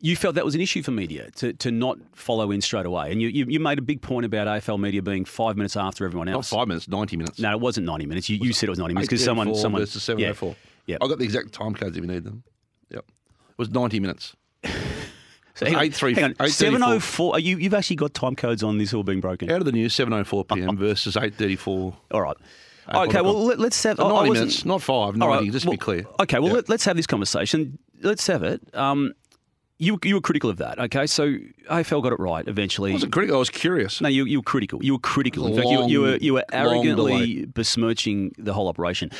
You felt that was an issue for media to, to not follow in straight away. And you, you, you made a big point about AFL media being five minutes after everyone else. Not five minutes, 90 minutes. No, it wasn't 90 minutes. You, you said it was 90 minutes because someone, 8:34 someone versus 704. Yeah. Oh I got the exact time codes if you need them. Yep. It was 90 minutes. So hang on, Eight three- hang on. eight 704. Are you, you've actually got time codes on this all being broken. Out of the news, 7.04 p.m. versus 8.34. All right. Okay, well, let, let's have. So I- I 90 wasn't- minutes, not five, 90, All right, just well, to be clear. Okay, well, Yeah. let, us have this conversation. Let's have it. Um, you, you were critical of that, okay? So AFL got it right eventually. I wasn't critical, I was curious. No, you, you were critical. You were critical. In Long- fact, you, you were you were arrogantly besmirching the whole operation.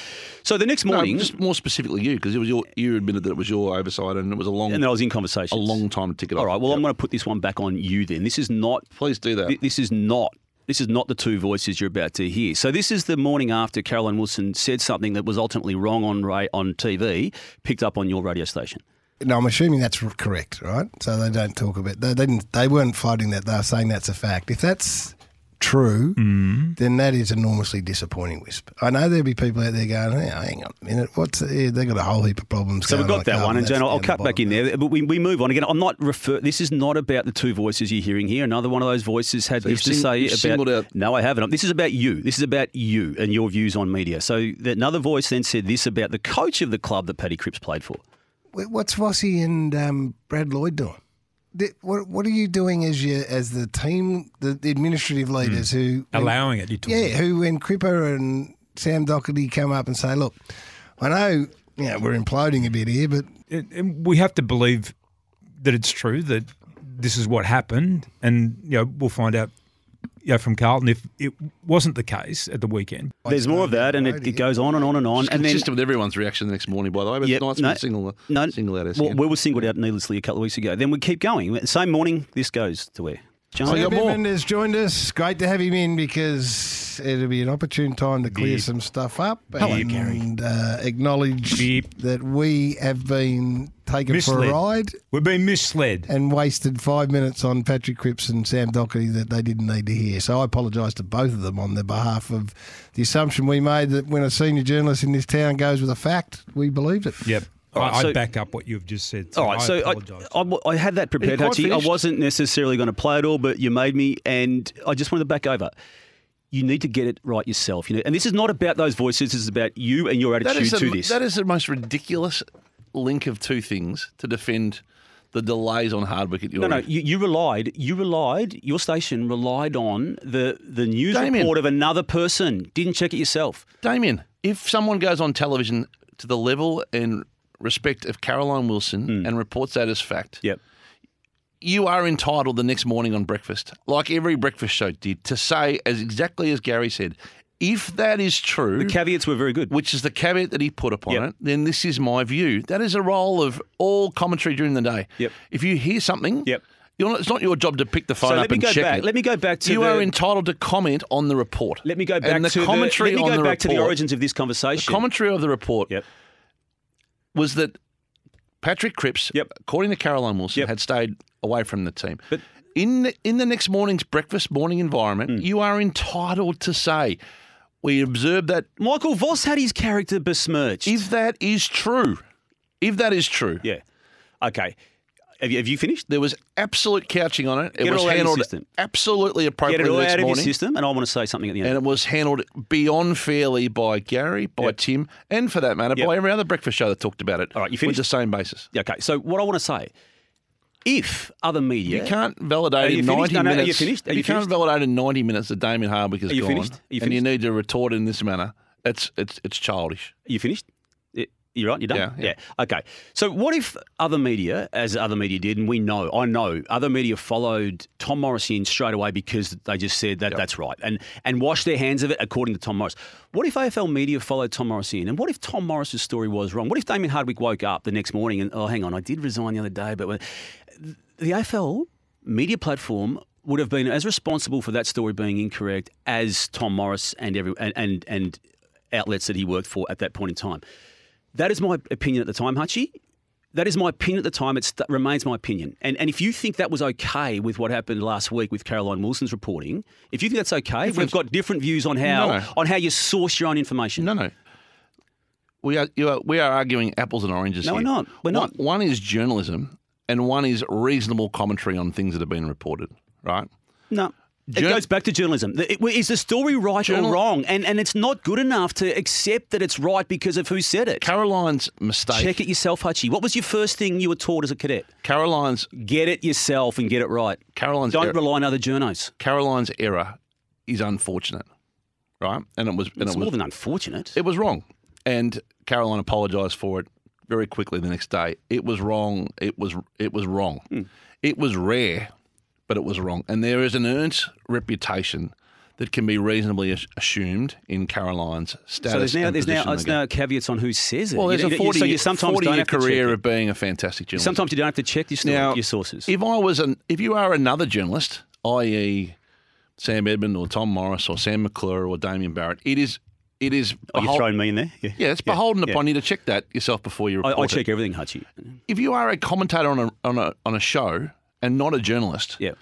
So the next No, morning, just more specifically you, because it was your, you admitted that it was your oversight and it was a long, and I was in conversation. a long time to tick it off. All right. Well, I'm going to put this one back on you. Then this is not Please do that. Th- This is not. This is not the two voices you're about to hear. So this is the morning after Caroline Wilson said something that was ultimately wrong on on TV, picked up on your radio station. No, I'm assuming that's correct, right? So they don't talk about they, they didn't they weren't fighting that. They were saying that's a fact. If that's true, Mm-hmm. then that is enormously disappointing. Wisp. I know there'll be people out there going, hey, "Hang on a minute, what's yeah, they've got a whole heap of problems." So we've got on that one, and Carlton. I'll, I'll cut back in there. But we, we move on again. I'm not refer. This is not about the two voices you're hearing here. Another one of those voices had So this to sing- say about. out- No, I haven't. This is about you. This is about you and your views on media. So that another voice then said this about the coach of the club that Paddy Cripps played for. What's Vossi and um, Brad Lloyd doing? What What are you doing as you as the team, the, the administrative leaders hmm. who Allowing it, you're Yeah, who when Cripper and Sam Docherty come up and say, "Look, I know you know we're imploding a bit here, but it, we have to believe that it's true that this is what happened, and you know we'll find out. You know, from Carlton, if it wasn't the case at the weekend, There's more of that, and it, it goes on and on and on. It's and then consistent with everyone's reaction the next morning, by the way. But Yep, it's nice to single, no, single out well, we were singled out needlessly a couple of weeks ago. Then we keep going. Same morning, this goes to where? John? Oh, you Sam got more? Edmund has joined us. Great to have him in because it'll be an opportune time to clear Beep. some stuff up Hello, and Gary. Uh, acknowledge Beep. that we have been taken for Misled. a ride we're being misled. and wasted five minutes on Patrick Cripps and Sam Docherty that they didn't need to hear. So I apologise to both of them on the behalf of the assumption we made that when a senior journalist in this town goes with a fact, we believed it. Yep, All right, I, so- I back up what you've just said. All right, I so I, apologise. I, I had that prepared, quite Hutchie. I wasn't necessarily going to play it all, but you made me, and I just wanted to back over. You need to get it right yourself. You know, and this is not about those voices. This is about you and your attitude is to the, this. that is the most ridiculous link of two things to defend the delays on Hardwick at your no, no. end. You, you relied. You relied. Your station relied on the the news Damian. report of another person. Didn't check it yourself. Damian, if someone goes on television to the level and respect of Caroline Wilson hmm. and reports that as fact, Yep. you are entitled the next morning on breakfast, like every breakfast show did, to say as exactly as Gary said, If that is true, The caveats were very good. which is the caveat that he put upon Yep. it, then this is my view. That is a role of all commentary during the day. Yep. If you hear something, Yep. not, it's not your job to pick the phone So up let me and go check back. it. Let me go back to you the, are entitled to comment on the report. Let me go back and the to commentary the, let me on go the back to the origins of this The conversation. commentary of the report Yep. was that Patrick Cripps, Yep. according to Caroline Wilson, Yep. had stayed away from the team. But- in the, in the next morning's breakfast morning environment, Hmm. you are entitled to say, "We observed that." Michael Voss had his character besmirched. If that is true, if that is true, yeah. Okay. Have you, have you finished? there was absolute couching on it. It Get it was all out of your handled system. absolutely Get appropriately it all next out of your morning. system, and I want to say something at the end. And it was handled beyond fairly by Gary, by Yep. Tim, and for that matter, Yep. by every other breakfast show that talked about it. All right, you with finished? the same basis. okay. So what I want to say, if other media, You can't validate in ninety No, no, are you minutes. finished? Are you you can't validate in ninety minutes that Damien Hardwick is Are you gone, finished? Are you and you need to retort in this manner. It's it's it's childish. you finished. You're right. You're done. Yeah, yeah. Okay. So what if other media, as other media did, and we know, I know, other media followed Tom Morris in straight away because they just said that that's right, and and washed their hands of it according to Tom Morris. What if AFL media followed Tom Morris in, and what if Tom Morris's story was wrong? What if Damien Hardwick woke up the next morning and oh, hang on, I did resign the other day, but when- the AFL media platform would have been as responsible for that story being incorrect as Tom Morris and every and and, and outlets that he worked for at that point in time. That is my opinion at the time, Hutchie. That is my opinion at the time. It remains my opinion. And and if you think that was okay with what happened last week with Caroline Wilson's reporting, if you think that's okay, we've got different views on how No, no. on how you source your own information. No, no. We are you are we are arguing apples and oranges. No, here. we're not. We're not. One, one is journalism, and one is reasonable commentary on things that have been reported. Right. No. It Jour- goes back to journalism. It- Is the story right Journal- or wrong? And and it's not good enough to accept that it's right because of who said it. Caroline's mistake. Check it yourself, Hutchie. What was your first thing you were taught as a cadet? Caroline's Get it yourself and get it right. Caroline's Don't er- rely on other journos. Caroline's error is unfortunate. Right. And it was and It's it more than unfortunate. it was wrong, and Caroline apologised for it very quickly the next day. It was wrong. It was it was wrong. Hmm. It was rare, but it was wrong. And there is an earned reputation that can be reasonably assumed in Caroline's status. so there's now there's now it's now caveats on who says it. Well, there's You- a you- 40, so you sometimes 40 year have to check career of being a fantastic journalist. Sometimes you don't have to check your Now, your sources. If I was an, if you are another journalist, i.e., Sam Edmund or Tom Morris or Sam McClure or Damian Barrett, it is it is. oh, behol- throwing me in there. Yeah, yeah, it's beholden yeah. upon you to check that yourself before you I, report I it. check everything, Hutchie. If you are a commentator on a on a on a show and not a journalist, Yeah.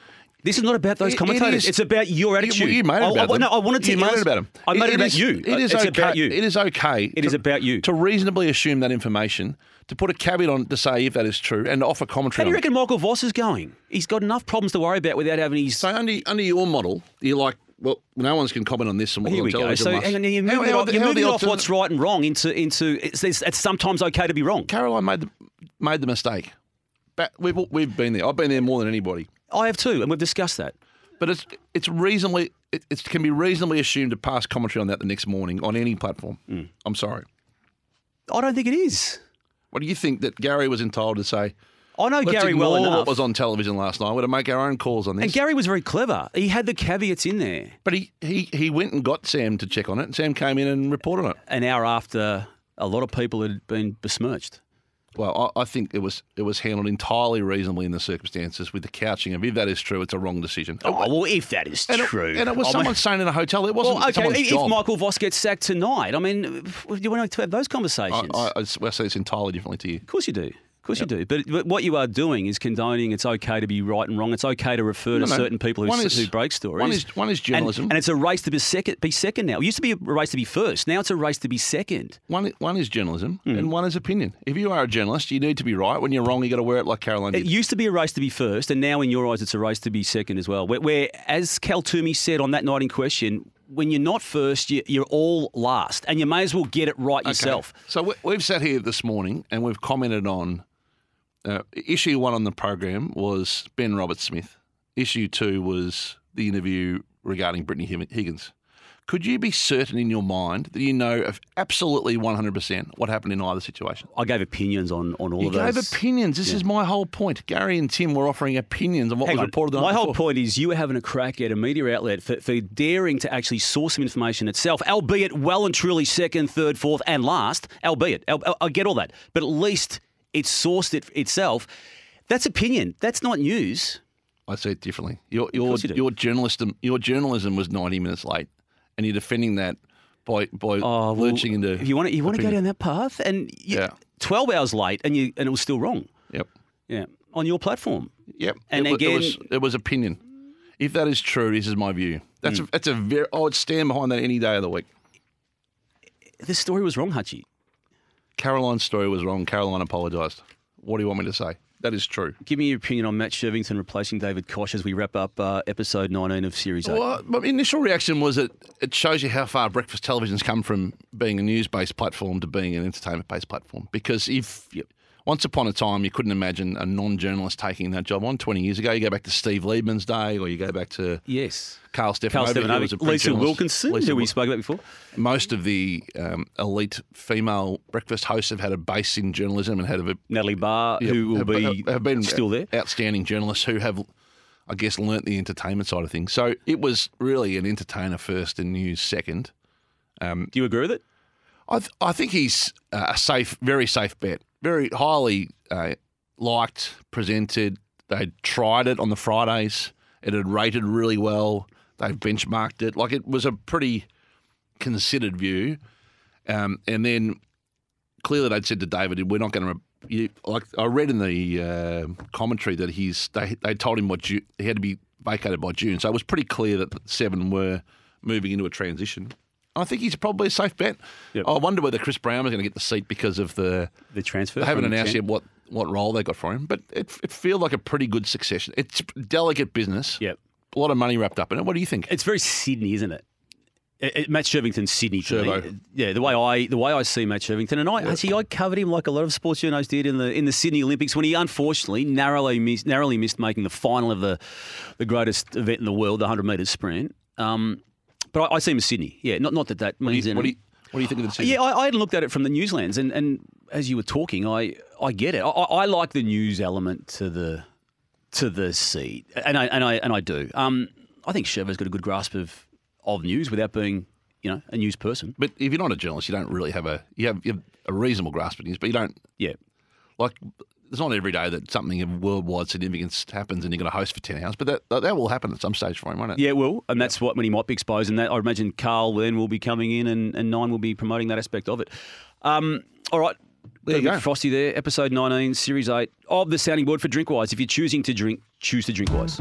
This is not about those It- it commentators. is- it's about your attitude. You, you made it I- about I, them. No, I wanted to. You made it about them. I made it, about is- you. It is it's okay. about you. It is okay. It is about you. to reasonably assume that information, to put a caveat on to say if that is true, and to offer commentary. How do you on it. reckon Michael Voss is going? He's got enough problems to worry about without having his. So under under your model, you're like, well, no one's can comment on this and what Here we go. television So must. hang on, you're How- moving, how off, you're how moving the off what's right and wrong into into it's, it's, it's sometimes okay to be wrong. Caroline made the made the mistake. But we've we've been there. I've been there more than anybody. I have too, and we've discussed that. But it's it's reasonably it, it can be reasonably assumed to pass commentary on that the next morning on any platform. Hmm. I'm sorry. I don't think it is. What do you think that Gary was entitled to say? I know Gary well enough. what was on television last night. We're to make our own calls on this. and Gary was very clever. He had the caveats in there. but he, he he went and got Sam to check on it. Sam came in and reported on it. An hour after a lot of people had been besmirched. Well, I, I think it was it was handled entirely reasonably in the circumstances with the couching of if that is true, it's a wrong decision. Oh, well, if that is and true. It, and it was mean- someone staying in a hotel. It wasn't Well, okay, if job. Michael Voss gets sacked tonight, I mean, do you want to have those conversations? I, I, I say it's entirely differently to you. Of course you do. Of course you do. But, but what you are doing is condoning it's okay to be right and wrong. It's okay to refer to No, no. certain people who, One who break stories. one is- one is And- journalism. And, it's a race to be second, be second now. It used to be a race to be first. Now it's a race to be second. One one is journalism Hmm. and one is opinion. If you are a journalist, you need to be right. When you're wrong, you've got to wear it like Caroline It used to be a race to be first, and now in your eyes, it's a race to be second as well. Where, where as Cal Twomey said on that night in question, when you're not first, you, you're all last, and you may as well get it right Okay. yourself. So we've sat here this morning and we've commented on uh, issue one on the program was Ben Roberts Smith. Issue two was the interview regarding Brittany Higgins. Could you be certain in your mind that you know of absolutely 100% what happened in either situation? I gave opinions on, on all You of those. You gave opinions. This is my whole point. Gary and Tim were offering opinions on what Hang was on. reported. The My whole before. point is you were having a crack at a media outlet for, for daring to actually source some information itself, albeit well and truly second, third, fourth, and last, albeit. Al- al- I get all that. But at least it sourced it itself. That's opinion. That's not news. I see it differently. Your your you your journalism your journalism was ninety minutes late, and you're defending that by by Oh, well, lurching into. If you want to, you want to go down that path, and you, Yeah. 12 hours late, and you and it was still wrong. Yep. Yeah. On your platform. Yep. And it, again- it was, it was opinion. If that is true, this is my view. That's Hmm. a, that's a very. I would stand behind that any day of the week. The story was wrong, Hutchie. Caroline's story was wrong. Caroline apologised. What do you want me to say? That is true. Give me your opinion on Matt Shirvington replacing David Koch as we wrap up uh, episode 19 of Series 8. Well, my initial reaction was that it shows you how far breakfast television's come from being a news-based platform to being an entertainment-based platform. Because if once upon a time you couldn't imagine a non-journalist taking that job on 20 years ago, you go back to Steve Liebmann's day, or you go back to Yes. Karl Stefanovic, who was a Lisa. Wilkinson, Lisa who we spoke about before. Most of the um, elite female breakfast hosts have had a base in journalism and had a Natalie Barr, Yep, who will have, be have been still there. Outstanding journalists who have, I guess, learnt the entertainment side of things. So it was really an entertainer first and news second. Do you agree with it? I, th- I think he's uh, a safe, very safe bet. Very highly uh, liked, presented. They tried it on the Fridays. It had rated really well. They've benchmarked it. Like it was a pretty considered view. Um, and then clearly they'd said to David, "We're not going to." You, like I read in the uh, commentary that he's they they told him what he had to be vacated by June, so it was pretty clear that seven were moving into a transition. I think he's probably a safe bet. Yep. I wonder whether Chris Brown is going to get the seat because of the The transfer. they haven't announced yet what, what role they got for him, but it, it feels like a pretty good succession. It's delicate business. Yep. A lot of money wrapped up in it. What do you think? It's very Sydney, isn't it? It, it- Matt Shirvington's Sydney. Yeah, the way I the way I see Matt Shervington, and I actually I covered him like a lot of sports journalists did in the in the Sydney Olympics when he unfortunately narrowly missed narrowly missed making the final of the the greatest event in the world, the hundred metres sprint. Um, but I, I see him as Sydney. Yeah, not not that that means what do anything. you, what do you think of the decision? Yeah, I, I hadn't looked at it from the newslands, and, and as you were talking, I I get it. I, I I like the news element to the to the seat, and I and I and I do. Um, I think Sherva's got a good grasp of of news without being, you know, a news person. But if you're not a journalist, you don't really have a you have, you have a reasonable grasp of news, but you don't Yeah, like. It's not every day that something of worldwide significance happens and you're going to host for ten hours, but that that, that will happen at some stage for him, won't it? yeah, it will, and that's what when he might be exposed, and that I imagine Karl then will be coming in, and, and Nine will be promoting that aspect of it. Um, all right. There you Got a bit go. Frosty there, episode 19, series 8 of the sounding board for Drinkwise. If you're choosing to drink, choose to drink wise.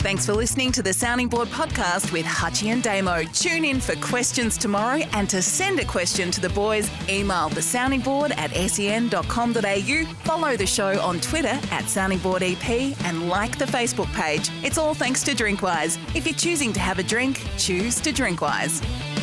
Thanks for listening to the Sounding Board podcast with Hutchie and Damo. Tune in for questions tomorrow and to send a question to the boys, email thesoundingboard at sen.com.au, follow the show on Twitter at soundingboardep and like the Facebook page. It's all thanks to Drinkwise. If you're choosing to have a drink, choose to Drinkwise.